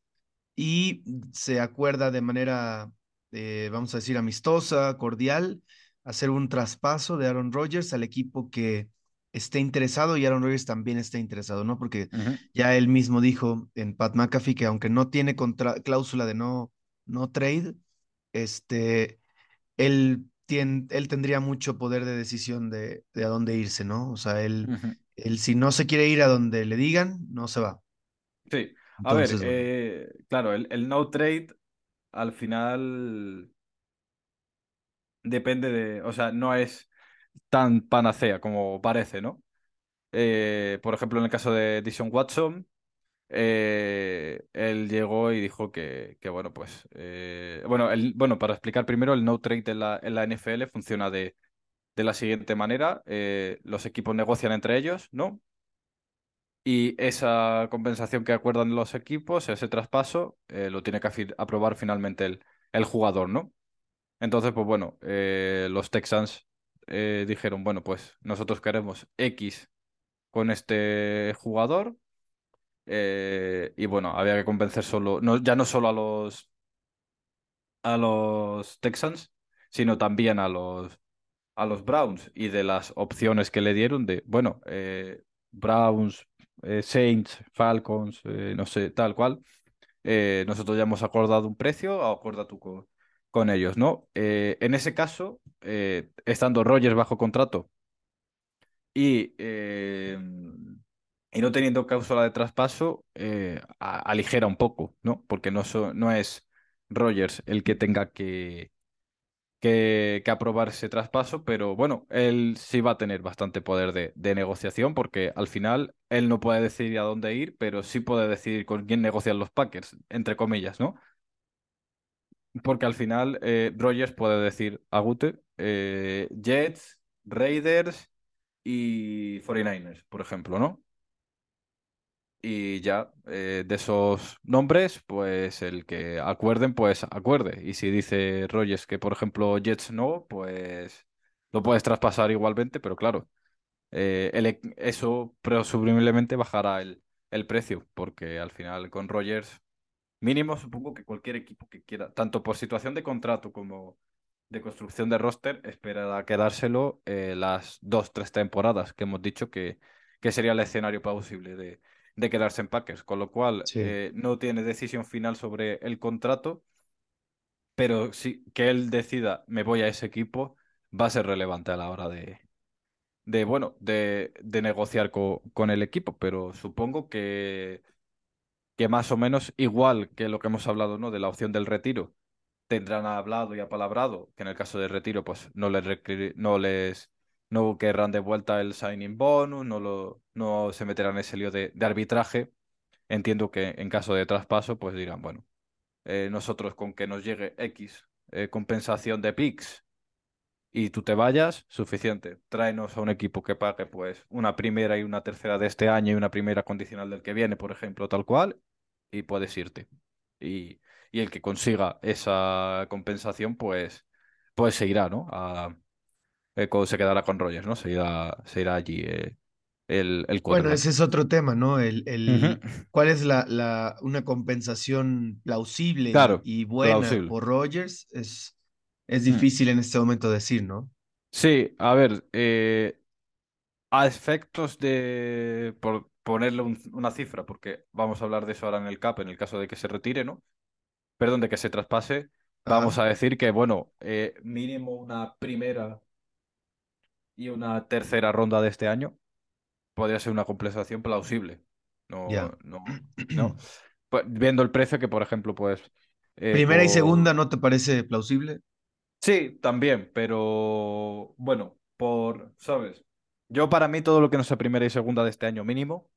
Y se acuerda de manera, eh, vamos a decir, amistosa, cordial, hacer un traspaso de Aaron Rodgers al equipo que esté interesado y Aaron Rodgers también esté interesado, ¿no? Porque ya él mismo dijo en Pat McAfee que aunque no tiene contra- cláusula de no, no trade, este él, tien- él tendría mucho poder de decisión de, de a dónde irse, ¿no? O sea, él, él si no se quiere ir a donde le digan, no se va. Sí, a ver, Entonces, eh, claro, el, el no trade al final depende de, o sea, no es tan panacea como parece, ¿no? Eh, por ejemplo, en el caso de Dishon Watson, eh, él llegó y dijo que, que bueno, pues, eh, bueno, el, bueno, para explicar primero, el no trade en la, en la NFL funciona de, de la siguiente manera, eh, los equipos negocian entre ellos, ¿no? Y esa compensación que acuerdan los equipos, ese traspaso, eh, lo tiene que aprobar finalmente el, jugador, ¿no? Entonces, pues bueno, eh, los Texans eh, dijeron, bueno, pues nosotros queremos X con este jugador. y bueno, había que convencer solo, no, ya no solo a los, a los Texans, sino también a los, a los Browns. Y de las opciones que le dieron de, bueno, Browns, eh, Saints, Falcons, eh, no sé, tal cual. eh, nosotros ya hemos acordado un precio, acuerda tú con, ellos, ¿no? En ese caso, estando Rogers bajo contrato y, y no teniendo cláusula de traspaso, aligera un poco, ¿no? Porque no es Rogers el que tenga que, que, aprobar ese traspaso, pero bueno, él sí va a tener bastante poder de, de negociación porque al final él no puede decidir a dónde ir, pero sí puede decidir con quién negocian los Packers, entre comillas, ¿no? Porque al final eh, Rogers puede decir a Gute eh, Jets, Raiders y 49ers, por ejemplo, ¿no? Y ya eh, de esos nombres, pues el que acuerden, pues acuerde. Y si dice Rogers que, por ejemplo, Jets no, pues lo puedes traspasar igualmente, pero claro, eh, e- eso presumiblemente bajará el, el precio, porque al final con Rogers Mínimo, supongo que cualquier equipo que quiera, tanto por situación de contrato como de construcción de roster, espera quedárselo eh, las dos, tres temporadas que hemos dicho que, que sería el escenario plausible de, de quedarse en Packers. Con lo cual, sí. eh, no tiene decisión final sobre el contrato, pero sí que él decida me voy a ese equipo, va a ser relevante a la hora de, de bueno, de, de negociar co- con el equipo. Pero supongo que que más o menos igual que lo que hemos hablado, ¿no? De la opción del retiro, tendrán hablado y apalabrado, que en el caso del retiro, pues no les no les no querrán de vuelta el signing bonus, no lo, no se meterán en ese lío de, arbitraje. Entiendo que en caso de traspaso, pues dirán, bueno, eh, nosotros con que nos llegue X eh, compensación de picks y tú te vayas, suficiente. Tráenos a un equipo que pague pues una primera y una tercera de este año y una primera condicional del que viene, por ejemplo, tal cual, y puedes irte. Y, y el que consiga esa compensación, pues, pues se irá, ¿no? Eh, se quedará con Rogers, ¿no? Se irá, se irá allí eh, el, el Bueno, ese es otro tema, ¿no? El, el, ¿cuál es la, la, una compensación plausible y, Claro, y buena plausible. por Rogers? Es, es Mm. difícil en este momento decir, ¿no? Sí, a ver, eh, A efectos de, por ponerle un- una cifra, porque vamos a hablar de eso ahora en el CAP, en el caso de que se retire, ¿no? Perdón, de que se traspase, vamos a decir que, bueno, eh, mínimo una primera y una tercera ronda de este año podría ser una compensación plausible. No, ya. no, no. Pues, viendo el precio que, por ejemplo, pues, eh, Primera y segunda, ¿no te parece plausible? Sí, también, pero bueno, por, ¿sabes? Yo para mí todo lo que no sea primera y segunda de este año mínimo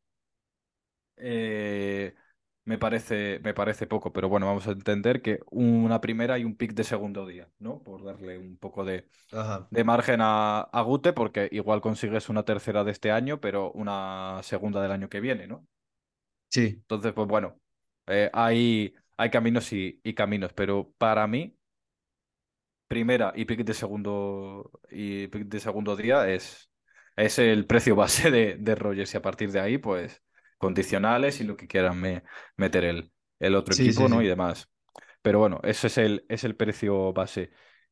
eh, me parece, me parece poco, pero bueno, vamos a entender que una primera y un pick de segundo día, ¿no? Por darle un poco de, de margen a, a Gute, porque igual consigues una tercera de este año, pero una segunda del año que viene, ¿no? Sí, Entonces, pues bueno, eh, hay, hay caminos y, y caminos, pero para mí, primera y pick de segundo y pick de segundo día es, es el precio base de, de Rogers y a partir de ahí, pues condicionales y lo que quieran me- meter el, el otro sí, sí, equipo, ¿no? Y demás. Pero bueno, ese es el, es el precio base.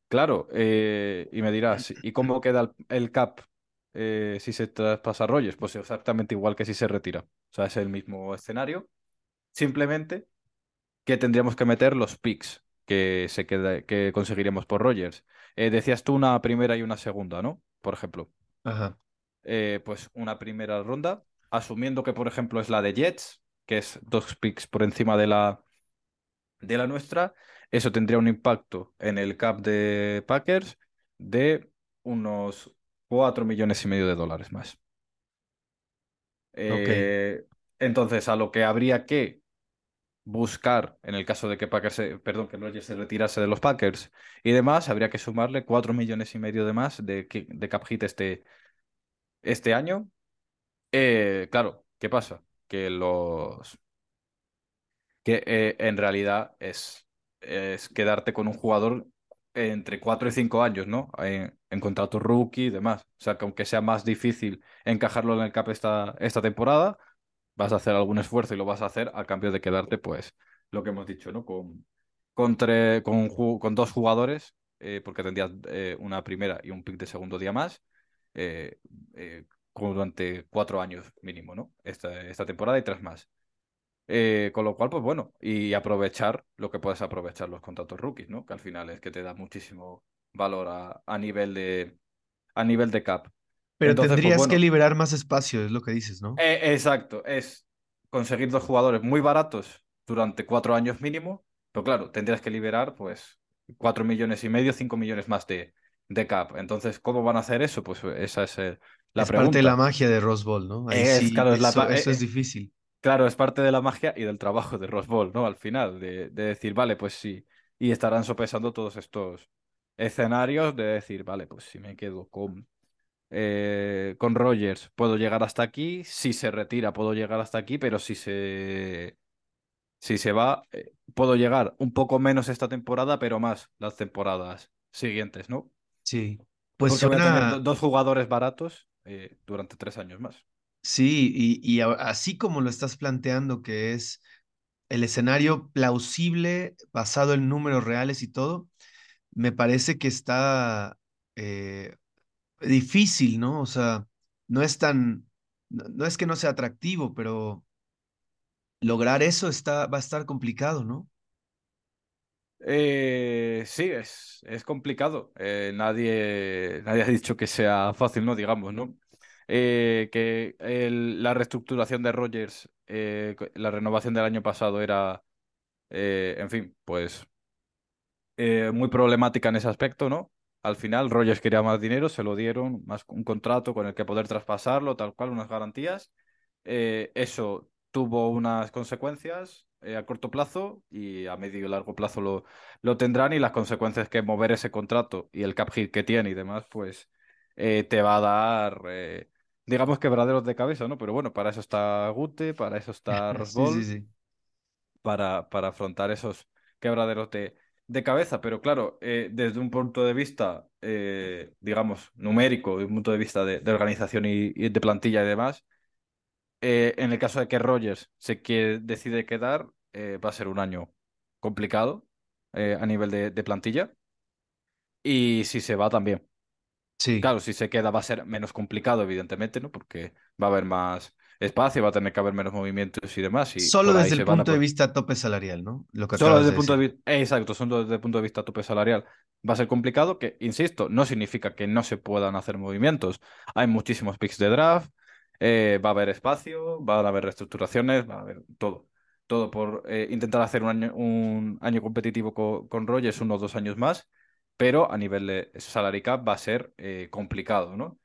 Claro, eh, y me dirás, ¿y cómo queda el, el cap eh, si se traspasa a Rogers? Pues exactamente igual que si se retira. O sea, es el mismo escenario. Simplemente que tendríamos que meter los picks que, se queda, que conseguiríamos por Rogers. Eh, decías tú una primera y una segunda, ¿no? Por ejemplo. Ajá. Pues una primera ronda, asumiendo que, por ejemplo, es la de Jets, que es dos picks por encima de la, de la nuestra, eso tendría un impacto en el cap de Packers de unos 4 millones y medio de dólares más. Eh, entonces, a lo que habría que buscar, en el caso de que Packers, perdón, que Rodgers se retirase de los Packers y demás, habría que sumarle 4 millones y medio de más de, de cap hit este, este año. Eh, claro, ¿qué pasa? Que los que eh, en realidad es, es quedarte con un jugador entre 4 y 5 años, ¿no? En, en contrato rookie y demás. O sea, que aunque sea más difícil encajarlo en el cap esta, esta temporada, vas a hacer algún esfuerzo y lo vas a hacer a cambio de quedarte, pues, lo que hemos dicho, ¿no? Con, con, con, con dos jugadores, eh, porque tendrías eh, una primera y un pick de segundo día más, eh, eh, como durante cuatro años mínimo, ¿no? Esta, esta temporada y tres más. Eh, con lo cual, pues bueno, y aprovechar lo que puedes aprovechar los contratos rookies, ¿no? Que al final es que te da muchísimo valor a, a nivel de, a nivel de cap. Pero Entonces, pues tendrías que liberar más espacio, es lo que dices, ¿no? eh, exacto, es conseguir dos jugadores muy baratos durante cuatro años mínimo, pero claro, tendrías que liberar pues cuatro millones y medio, cinco millones más de, de cap. Entonces, ¿cómo van a hacer eso? Pues esa es eh, la Es parte de la magia de Rose Bowl, ¿no? Ahí Es, sí, claro, es la, eso, pa- eh, eso es eh, difícil. claro, es parte de la magia y del trabajo de Rose Bowl, ¿no? Al final, de, de decir, vale, pues sí, y estarán sopesando todos estos escenarios de decir, vale, pues si me quedo con eh, con Rogers puedo llegar hasta aquí, si se retira puedo llegar hasta aquí, pero si se, si se va, eh, puedo llegar un poco menos esta temporada, pero más las temporadas siguientes, ¿no? Sí. Pues Porque voy a tener dos jugadores baratos eh, durante tres años más. sí, y, y así como lo estás planteando, que es el escenario plausible, basado en números reales y todo, me parece que está eh, difícil, ¿no? O sea, no es tan, no, no es que no sea atractivo, pero lograr eso está, va a estar complicado, ¿no? Eh, sí, es, es complicado. Eh, nadie, nadie ha dicho que sea fácil, ¿no? Digamos, ¿no? Eh, que el- la reestructuración de Rogers, eh, la renovación del año pasado era, eh, en fin, pues muy problemática en ese aspecto, ¿no? Al final, Rogers quería más dinero, se lo dieron, más un contrato con el que poder traspasarlo, tal cual, unas garantías. Eso tuvo unas consecuencias eh, a corto plazo y a medio y largo plazo lo, lo tendrán y las consecuencias que mover ese contrato y el cap hit que tiene y demás, pues eh, te va a dar, eh, digamos, quebraderos de cabeza, ¿no? Pero bueno, para eso está Gute, para eso está Sí, sí, Rosbol sí. para, para afrontar esos quebraderos de, de cabeza. Pero claro, desde un punto de vista, digamos, numérico, desde un punto de vista de, de organización y, y de plantilla y demás, eh, en el caso de que Rogers se quiere, decide quedar, eh, va a ser un año complicado eh, a nivel de, de plantilla. Y si se va también. Sí. Claro, si se queda va a ser menos complicado, evidentemente, ¿no? Porque va a haber más espacio, va a tener que haber menos movimientos y demás, y Solo desde el punto de vista tope salarial, ¿no? Lo que Solo desde de el punto decir. de vista, exacto, solo desde el punto de vista tope salarial va a ser complicado, que, insisto, no significa que no se puedan hacer movimientos. Hay muchísimos picks de draft, eh, va a haber espacio, van a haber reestructuraciones, va a haber todo. Todo por eh, intentar hacer un año, un año competitivo co- con, Rogers, unos dos años más, pero a nivel de salary cap va a ser eh, complicado, ¿no?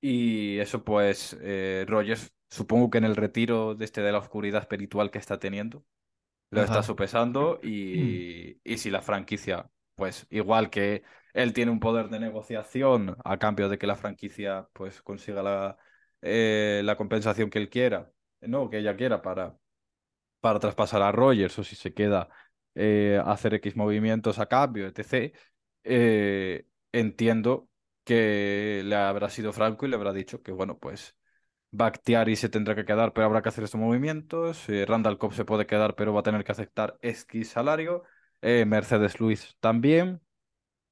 Y eso pues Rogers, supongo que en el retiro de este de la oscuridad espiritual que está teniendo, lo está sopesando y, y si la franquicia, pues igual que él tiene un poder de negociación a cambio de que la franquicia pues consiga la, eh, la compensación que él quiera, no, que ella quiera para, para traspasar a Rogers o si se queda eh, hacer X movimientos a cambio, etc. eh, entiendo que le habrá sido franco y le habrá dicho que, bueno, pues Bakhtiari se tendrá que quedar, pero habrá que hacer estos movimientos. eh, Randall Cobb se puede quedar, pero va a tener que aceptar X salario. eh, Mercedes Luis también.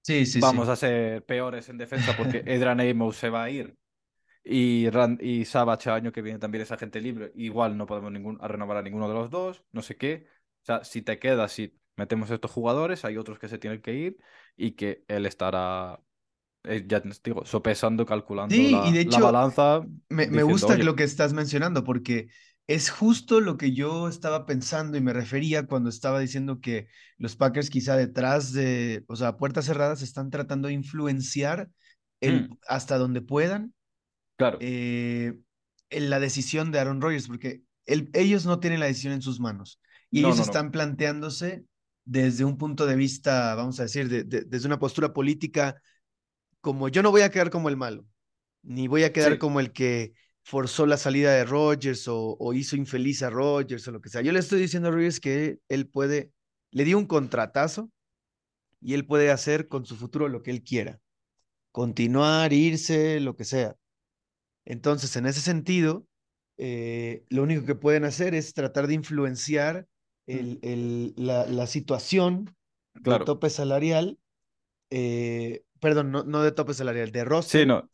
Sí, sí, Vamos sí. a ser peores en defensa porque Adrian Amos se va a ir y, Ran- y Savage el año que viene también es agente libre. Igual no podemos ningún, a renovar a ninguno de los dos, no sé qué. O sea, si te quedas, si metemos estos jugadores, hay otros que se tienen que ir y que él estará, eh, ya te digo, sopesando, calculando Sí, y de la, la hecho, balanza, me, gusta oye, lo que estás mencionando porque es justo lo que yo estaba pensando y me refería cuando estaba diciendo que los Packers quizá detrás de, o sea, puertas cerradas están tratando de influenciar el, "Mm, hasta donde puedan claro, eh, en la decisión de Aaron Rodgers, porque ellos no tienen la decisión en sus manos y no, ellos no, no, están planteándose desde un punto de vista, vamos a decir, de- de- desde una postura política, como yo no voy a quedar como el malo, ni voy a quedar sí, como el que forzó la salida de Rodgers o, o hizo infeliz a Rodgers o lo que sea. Yo le estoy diciendo a Rodgers que él puede, le dio un contratazo y él puede hacer con su futuro lo que él quiera, continuar, irse, lo que sea. Entonces, en ese sentido, eh, lo único que pueden hacer es tratar de influenciar "Mm, el, el- la, la situación de tope salarial, eh, perdón, no, no de tope salarial, de sí, roster, no,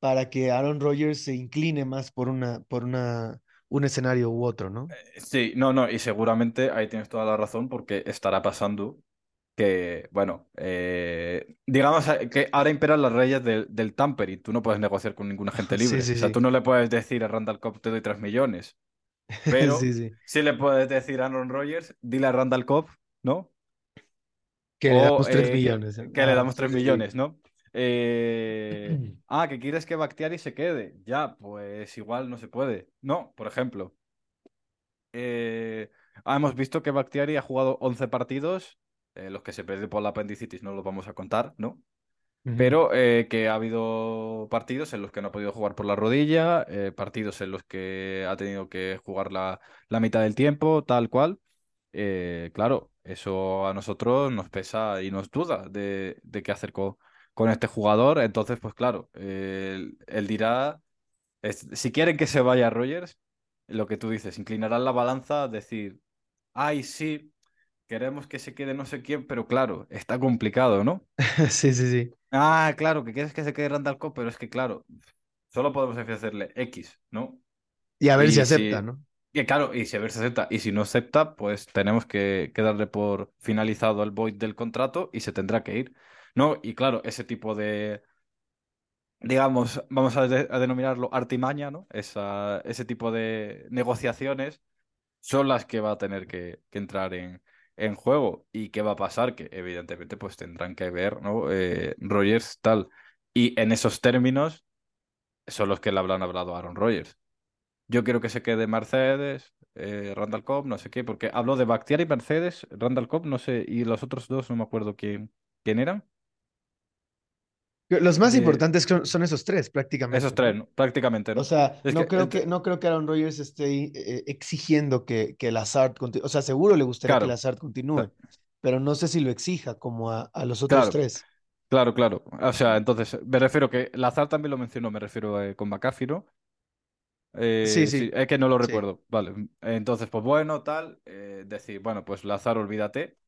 para que Aaron Rodgers se incline más por una, por una, un escenario u otro, ¿no? sí, no, no, y seguramente ahí tienes toda la razón porque estará pasando que, bueno, eh, digamos eh, que ahora imperan las leyes del, del tampering. Tú no puedes negociar con ningún agente libre. sí, O sea, tú no le puedes decir a Randall Cobb te doy 3 millones, pero sí. le puedes decir a Aaron Rodgers, dile a Randall Cobb, ¿no? Que le damos tres eh, que, millones. que le Ajá, damos sí, 3 sí, sí. millones, ¿no? Eh, ah, que quieres que Bakhtiari se quede. Ya, pues igual no se puede. No, por ejemplo. Eh, ah, hemos visto que Bakhtiari ha jugado 11 partidos, eh, los que se perdió por la apendicitis no los vamos a contar, ¿no? Pero eh, que ha habido partidos en los que no ha podido jugar por la rodilla, eh, partidos en los que ha tenido que jugar la, la mitad del tiempo, tal cual. Claro, eso a nosotros nos pesa y nos duda de, de qué hacer con, con este jugador. Entonces, pues claro, él, él dirá, es- si quieren que se vaya Rogers, lo que tú dices, inclinarán la balanza a decir, ay, sí, queremos que se quede no sé quién, pero claro, está complicado, ¿no? Sí, sí, sí. Ah, claro, que quieres que se quede Randall Cobb, pero es que, claro, solo podemos ofrecerle X, ¿no? Y a ver si acepta, si, ¿no? y claro, y si a ver si acepta, y si no acepta, pues tenemos que, que darle por finalizado el void del contrato y se tendrá que ir, ¿no? Y claro, ese tipo de, digamos, vamos a, de- a denominarlo artimaña, ¿no? Esa, ese tipo de negociaciones son las que va a tener que, que entrar en, en juego. ¿Y qué va a pasar? Que evidentemente pues tendrán que ver, ¿no? Eh, Rodgers tal. Y en esos términos son los que le habrán hablado a Aaron Rodgers. Yo quiero que se quede Mercedes, eh, Randall Cobb, no sé qué, porque habló de Bakhtiari, Mercedes, Randall Cobb, no sé, y los otros dos no me acuerdo quién, quién eran. Los más De importantes son, son esos tres, esos prácticamente, tres, ¿no? ¿no? Prácticamente, O ¿no? sea, Es no que, creo que, no creo que Aaron Rodgers esté eh, exigiendo que, que Lazard continúe. O sea, seguro le gustaría que Lazard continúe, pero no sé si lo exija como a, a los otros claro. tres. Claro, claro. O sea, entonces, me refiero que Lazar también lo mencionó, me refiero eh, con McAfee, ¿no? Sí, Eh, sí, sí, es que no lo sí, recuerdo. Vale. Entonces, pues bueno, tal. eh, decir, bueno, pues Lazar, olvídate.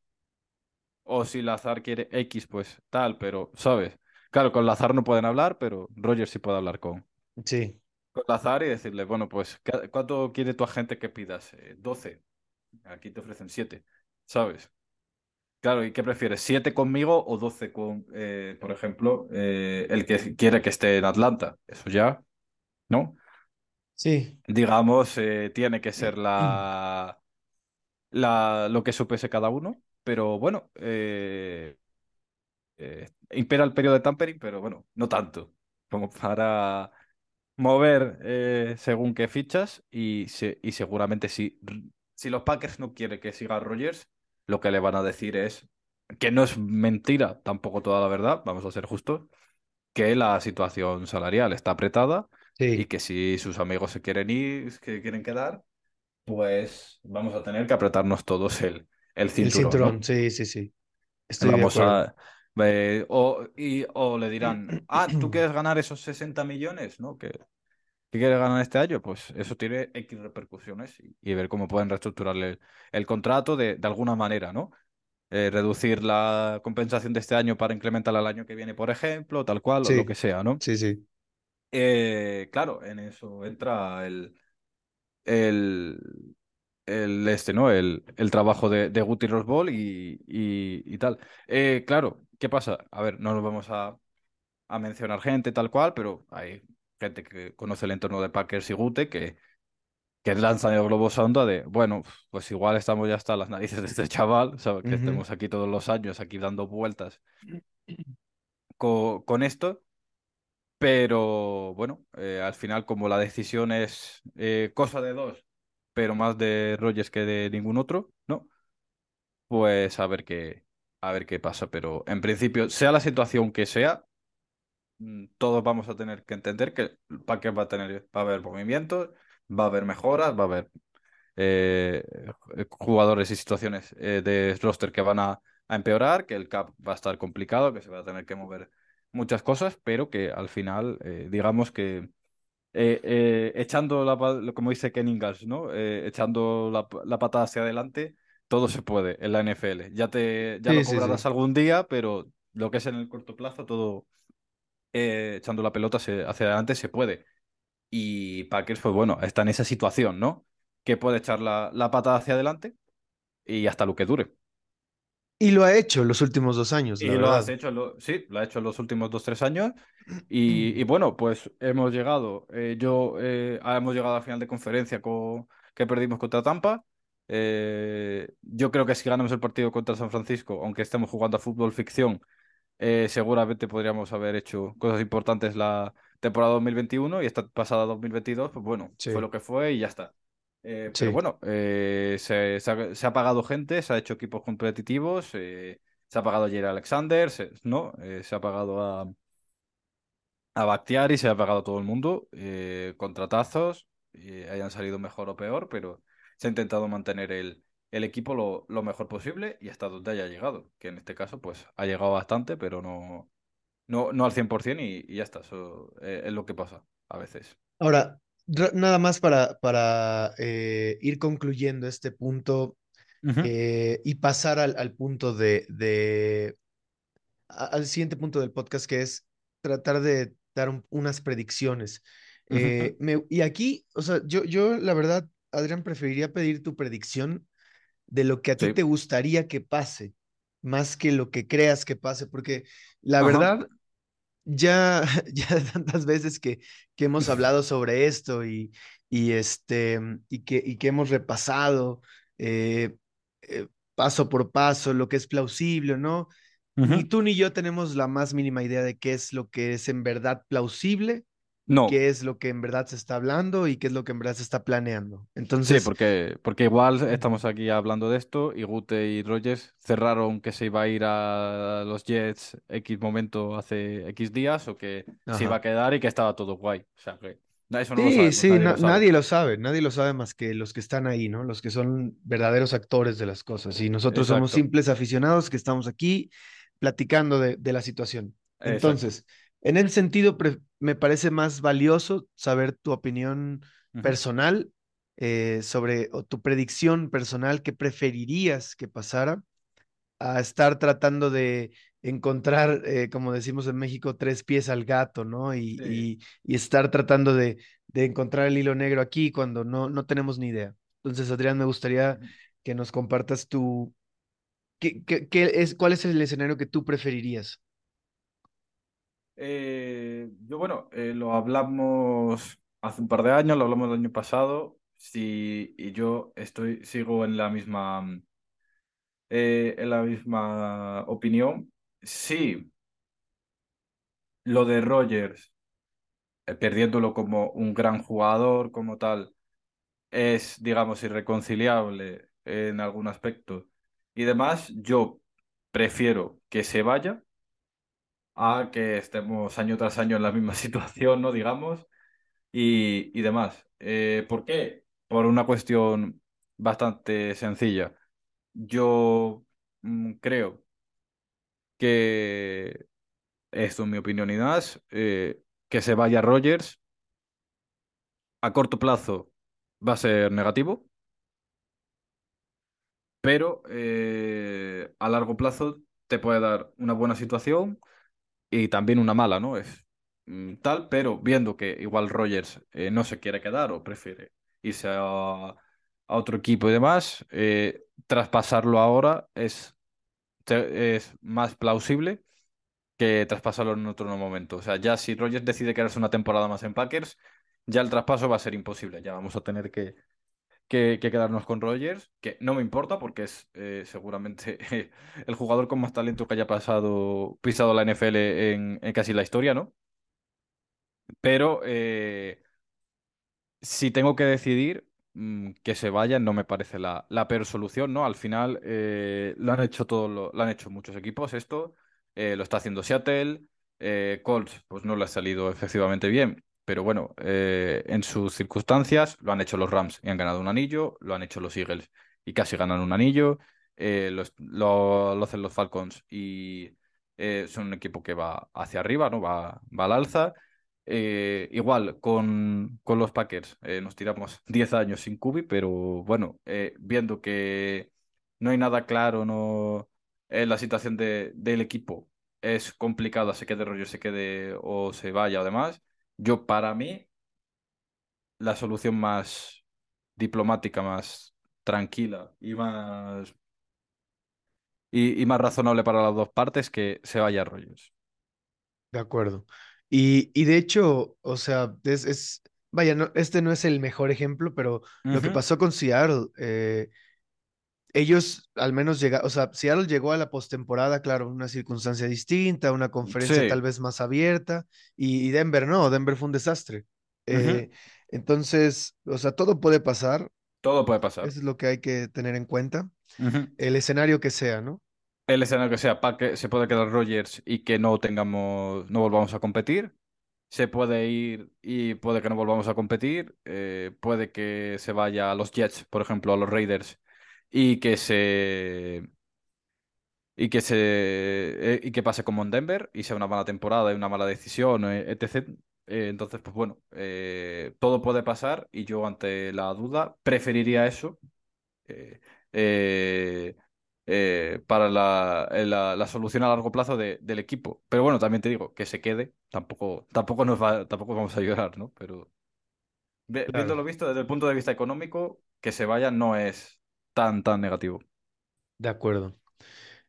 O si Lazar quiere X, pues tal, pero, ¿sabes? Claro, con Lazar no pueden hablar, pero Roger sí puede hablar con, sí. con Lazar y decirle, bueno, pues, ¿cu- ¿cuánto quiere tu agente que pidas? Eh, 12. Aquí te ofrecen 7, ¿sabes? Claro, ¿y qué prefieres? ¿7 conmigo o 12 con, eh, por ejemplo, eh, el que quiere que esté en Atlanta? Eso ya, ¿no? Sí. Digamos, eh, tiene que ser la, la, lo que supese cada uno, pero bueno, eh, eh, impera el periodo de tampering, pero bueno, no tanto como para mover eh, según qué fichas y, se- y seguramente si, si los Packers no quieren que siga Rodgers, lo que le van a decir es que no es mentira, tampoco toda la verdad, vamos a ser justos, que la situación salarial está apretada y Sí, que si sus amigos se quieren ir, que quieren quedar, pues vamos a tener que apretarnos todos el, el el cinturón, cinturón, ¿no? sí, sí, sí. Estoy Vamos a... eh, o, y, o le dirán, ah, ¿tú quieres ganar esos 60 millones? ¿No? Que, ¿Qué quiere ganar este año? Pues eso tiene X repercusiones y, y ver cómo pueden reestructurarle el, el contrato de, de alguna manera, ¿no? Eh, reducir la compensación de este año para incrementarla al año que viene, por ejemplo, tal cual, o lo que sea, ¿no? sí, sí. Eh, claro, en eso entra el, el, el este, ¿no? El, el trabajo de, de Guti Rosbol y, y, y tal. Eh, claro, ¿qué pasa? A ver, no nos vamos a, a mencionar gente tal cual, pero hay gente que conoce el entorno de Packers y Gute que que lanzan el globo sonda de, bueno, pues igual estamos ya hasta las narices de este chaval, ¿sabes? Que Ujú. estemos aquí todos los años, aquí dando vueltas co- con, esto, pero bueno, eh, al final como la decisión es eh, cosa de dos, pero más de Rogers que de ningún otro, ¿no? Pues a ver qué, a ver qué pasa, pero en principio, sea la situación que sea, mm, todos vamos a tener que entender que el Packers va a tener, va a haber movimientos, va a haber mejoras, va a haber eh, jugadores y situaciones eh, de roster que van a, a empeorar, que el cap va a estar complicado, que se va a tener que mover muchas cosas, pero que al final, eh, digamos que echando la, como dice Ken Ingalls, ¿no? Echando la, la patada hacia adelante, todo se puede en la NFL. Ya te, ya Sí, lo sí, cobrarás sí. algún día, pero lo que es en el corto plazo, todo eh, echando la pelota se- hacia adelante se puede. Y Packers, pues bueno, está en esa situación, ¿no? Que puede echar la, la patada hacia adelante y hasta lo que dure. Y lo ha hecho los últimos dos años, la Y lo has hecho, en lo- sí, lo ha hecho en los últimos dos, tres años. Y, y bueno, pues hemos llegado, eh, yo, eh, ah, hemos llegado a final de conferencia con, que perdimos contra Tampa. Eh, yo creo que si ganamos el partido contra San Francisco, aunque estemos jugando a fútbol ficción, eh, seguramente podríamos haber hecho cosas importantes la temporada 2021 y esta pasada 2022, pues bueno, fue lo que fue y ya está. Eh, pero bueno, se, se ha, se ha pagado gente, se ha hecho equipos competitivos, se ha pagado a Jair Alexander, se- ¿no? Se ha pagado a, a Bakhtiari, se ha pagado a todo el mundo, contratazos, hayan salido mejor o peor, pero se ha intentado mantener el, el equipo lo, lo mejor posible y hasta donde haya llegado, que en este caso pues ha llegado bastante, pero no no, no al 100% y, y ya está, eso eh, es lo que pasa a veces. Ahora, ra- nada más para, para eh, ir concluyendo este punto eh, y pasar al, al punto de, de a- al siguiente punto del podcast, que es tratar de dar un- unas predicciones. me- y aquí, o sea, yo, yo la verdad, Adrián, preferiría pedir tu predicción de lo que a ti te gustaría que pase, más que lo que creas que pase, porque la ajá. verdad, ya, ya de tantas veces que, que hemos hablado sobre esto y, y, este, y, que, y que hemos repasado eh, eh, paso por paso lo que es plausible o no, ni tú ni yo tenemos la más mínima idea de qué es lo que es en verdad plausible No, qué es lo que en verdad se está hablando y qué es lo que en verdad se está planeando. sí, Entonces, porque, porque igual estamos aquí hablando de esto y Gute y Rogers cerraron que se iba a ir a los Jets X momento hace X días o que se iba a ajá. quedar y que estaba todo guay. O sea, que eso no lo Sí, sabemos, sí, nadie na- lo sabe. nadie lo sabe, nadie lo sabe más que los que están ahí, ¿no? Los que son verdaderos actores de las cosas. Y nosotros somos Exacto, simples aficionados que estamos aquí platicando de, de la situación. exacto. En ese sentido, me parece más valioso saber tu opinión personal eh, sobre, o tu predicción personal, qué preferirías que pasara a estar tratando de encontrar, eh, como decimos en México, tres pies al gato, ¿no? Y, Sí. y, y estar tratando de, de encontrar el hilo negro aquí cuando no, no tenemos ni idea. Entonces, Adrián, me gustaría que nos compartas tu, ¿qué, qué, qué es, cuál es el escenario que tú preferirías? Eh, yo, bueno, eh, lo hablamos hace un par de años, lo hablamos el año pasado. Sí, y yo estoy, sigo en la misma, eh, en la misma opinión. Sí, lo de Rogers. perdiéndolo como un gran jugador, como tal, es, digamos, irreconciliable en algún aspecto y demás, yo prefiero que se vaya a que estemos año tras año en la misma situación, ¿no? Digamos, y, y demás. Eh, ¿por qué? Por una cuestión bastante sencilla. Yo mm, creo que, esto es mi opinión y más, eh, que se vaya Rogers a corto plazo va a ser negativo, pero eh, a largo plazo te puede dar una buena situación y también una mala, ¿no? Es mm, tal, pero viendo que igual Rogers eh, no se quiere quedar o prefiere irse a, otro equipo y demás, eh, traspasarlo ahora es, es más plausible que traspasarlo en otro momento. O sea, ya si Rogers decide quedarse una temporada más en Packers, ya el traspaso va a ser imposible. Ya vamos a tener que, que, que quedarnos con Rogers, que no me importa porque es eh, seguramente el jugador con más talento que haya pasado, pisado la NFL en, casi la historia, ¿no? Pero eh, si tengo que decidir mm, que se vayan, no me parece la, la peor solución, ¿no? Al final eh, lo han hecho todo, lo, han hecho muchos equipos esto, lo está haciendo Seattle, Colts, pues no le ha salido excesivamente bien, pero bueno, eh, en sus circunstancias lo han hecho los Rams y han ganado un anillo, lo han hecho los Eagles y casi ganan un anillo, eh, los- lo, lo hacen los Falcons y eh, son un equipo que va hacia arriba, ¿no? Va, va al alza. Igual, con, con los Packers nos tiramos 10 años sin Kubi, pero bueno, viendo que no hay nada claro, no, la situación de, del equipo es complicada, se quede rollo, se quede o se vaya o demás, yo para mí la solución más diplomática, más tranquila y más, y, y más razonable para las dos partes que se vaya Rollos. De acuerdo. Y, y de hecho, o sea, es, es- vaya, no, este no es el mejor ejemplo, pero lo que pasó con Seattle, eh, ellos al menos llegaron, o sea, Seattle llegó a la postemporada, claro, en una circunstancia distinta, una conferencia tal vez más abierta, y, y Denver no, Denver fue un desastre. Eh, entonces, o sea, todo puede pasar, Todo puede pasar. eso es lo que hay que tener en cuenta, el escenario que sea, ¿no? el escenario que sea para que se pueda quedar Rogers y que no tengamos, no volvamos a competir. Se puede ir y puede que no volvamos a competir. eh, puede que se vaya a los Jets, por ejemplo, a los Raiders, y que se y que se eh, y que pase como en Denver y sea una mala temporada y una mala decisión, eh, etc. Eh, entonces, pues bueno, todo puede pasar y yo ante la duda preferiría eso eh, eh, eh, para la, la- la solución a largo plazo de- del equipo. Pero bueno, también te digo, que se quede, tampoco, tampoco nos va, tampoco vamos a llorar, ¿no? Pero Claro, viéndolo visto desde el punto de vista económico, que se vaya no es tan, tan negativo. de acuerdo.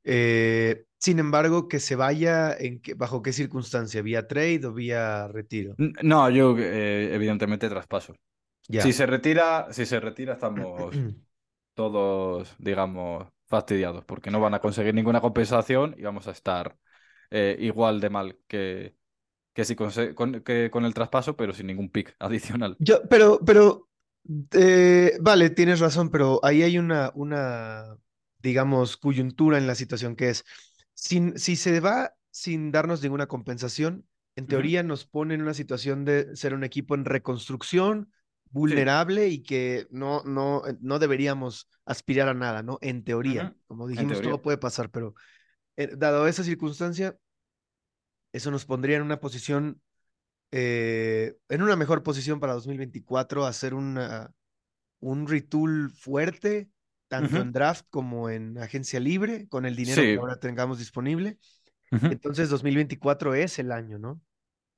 Eh, sin embargo, que se vaya en qué- bajo qué circunstancia, vía trade o vía retiro. No, yo eh, evidentemente traspaso. Si Ya. se retira, si se retira, estamos todos, digamos, fastidiados, porque no van a conseguir ninguna compensación y vamos a estar eh, igual de mal que, que, si con, que con el traspaso, pero sin ningún pick adicional. Yo, pero, pero, eh, vale, tienes razón, pero ahí hay una, una, digamos, coyuntura en la situación que es, sin, si se va sin darnos ninguna compensación, en teoría nos pone en una situación de ser un equipo en reconstrucción, Sí, vulnerable y que no, no, eh, no deberíamos aspirar a nada, ¿no? En teoría, como dijimos, teoría. todo puede pasar, pero eh, dado esa circunstancia, eso nos pondría en una posición, eh, en una mejor posición para 2024, hacer una un retool fuerte, tanto en draft como en agencia libre, con el dinero que ahora tengamos disponible. ujú. Entonces, 2024 es el año, ¿no?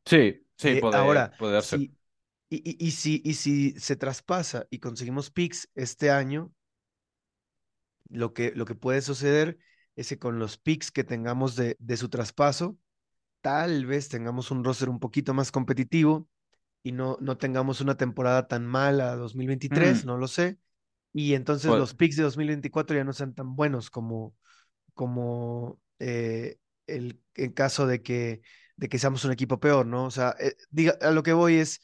Sí, sí, Eh, ahora, puede darse. si, y, y, y si, y si se traspasa y conseguimos picks este año, lo que, lo que puede suceder es que con los picks que tengamos de, de su traspaso, tal vez tengamos un roster un poquito más competitivo y no, no tengamos una temporada tan mala 2023, Mm, no lo sé. Y entonces pues, los picks de 2024 ya no sean tan buenos como, como eh, el, en caso de que de que seamos un equipo peor, ¿no? O sea, eh, diga, a lo que voy es,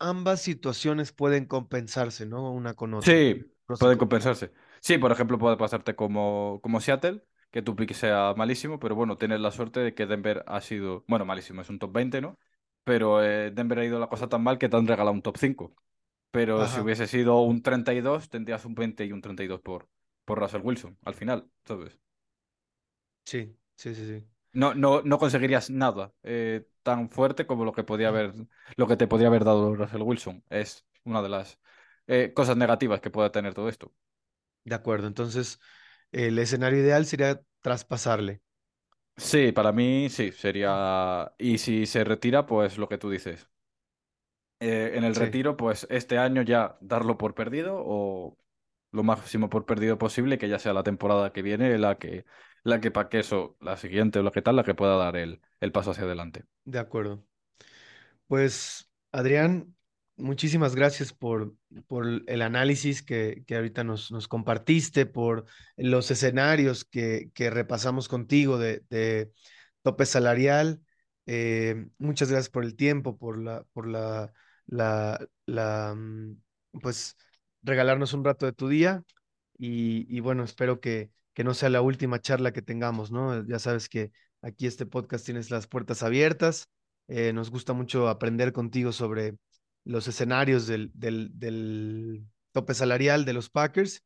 ambas situaciones pueden compensarse, ¿no? Una con otra. Sí, Pros y puede contras. compensarse. Sí, por ejemplo, puede pasarte como, como Seattle, que tu pick sea malísimo, pero bueno, tienes la suerte de que Denver ha sido, bueno, malísimo, es un top 20, ¿no? Pero eh, Denver ha ido la cosa tan mal que te han regalado un top 5. Pero si hubiese sido un 32, tendrías un 20 y un 32 por, por Russell Wilson, al final, ¿sabes? sí, sí, sí, sí. No, no, no conseguirías nada eh, tan fuerte como lo que podía haber, lo que te podría haber dado Russell Wilson. Es una de las eh, cosas negativas que pueda tener todo esto. De acuerdo, entonces el escenario ideal sería traspasarle. Sí, para mí sí, sería... Y si se retira, pues lo que tú dices. Eh, en el Sí, retiro, pues este año ya darlo por perdido o lo máximo por perdido posible, que ya sea la temporada que viene la que, la que para que eso, la siguiente o la que tal, la que pueda dar el, el paso hacia adelante. de acuerdo. Pues, Adrián, muchísimas gracias por, por el análisis que, que ahorita nos, nos compartiste, por los escenarios que, que repasamos contigo de, tope salarial. Eh, muchas gracias por el tiempo, por la, por la, mm, pues, regalarnos un rato de tu día. Y, y bueno, espero que, que no sea la última charla que tengamos, ¿no? Ya sabes que aquí este podcast tienes las puertas abiertas eh, nos gusta mucho aprender contigo sobre los escenarios del, del, del tope salarial de los Packers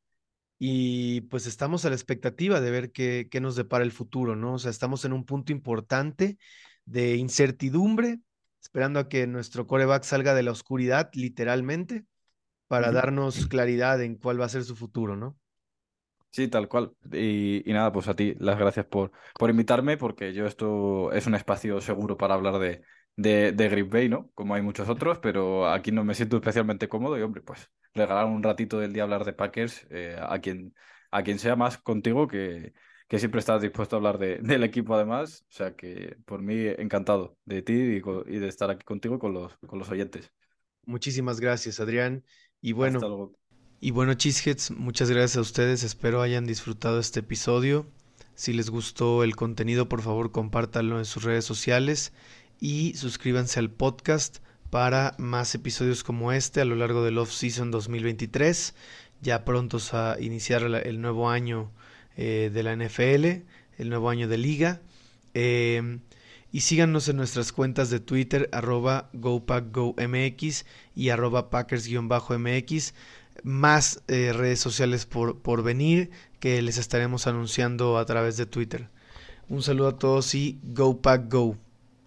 y pues estamos a la expectativa de ver qué, qué nos depara el futuro, ¿no? O sea, estamos en un punto importante de incertidumbre, esperando a que nuestro coreback salga de la oscuridad, literalmente, para darnos claridad en cuál va a ser su futuro, ¿no? Sí, tal cual. Y, y nada, pues a ti las gracias por, por invitarme, porque yo esto es un espacio seguro para hablar de, de, de Green Bay, ¿no? Como hay muchos otros, pero aquí no me siento especialmente cómodo y, hombre, pues regalar un ratito del día a hablar de Packers eh, a quien, a quien sea más contigo, que, que siempre estás dispuesto a hablar de, del equipo además. O sea que por mí encantado de ti y, de estar aquí contigo con los, con los oyentes. Muchísimas gracias, Adrián. Y Hasta bueno, luego. Y bueno, Cheeseheads, muchas gracias a ustedes. Espero hayan disfrutado este episodio. Si les gustó el contenido, por favor, compártanlo en sus redes sociales y suscríbanse al podcast para más episodios como este a lo largo del off-season 2023. Ya prontos a iniciar el nuevo año eh, de la NFL, el nuevo año de liga. Eh, y síganos en nuestras cuentas de Twitter, arroba GoPackGoMX y arroba Packers-MX más eh, redes sociales por, por venir que les estaremos anunciando a través de Twitter. Un saludo a todos y Go Pack Go.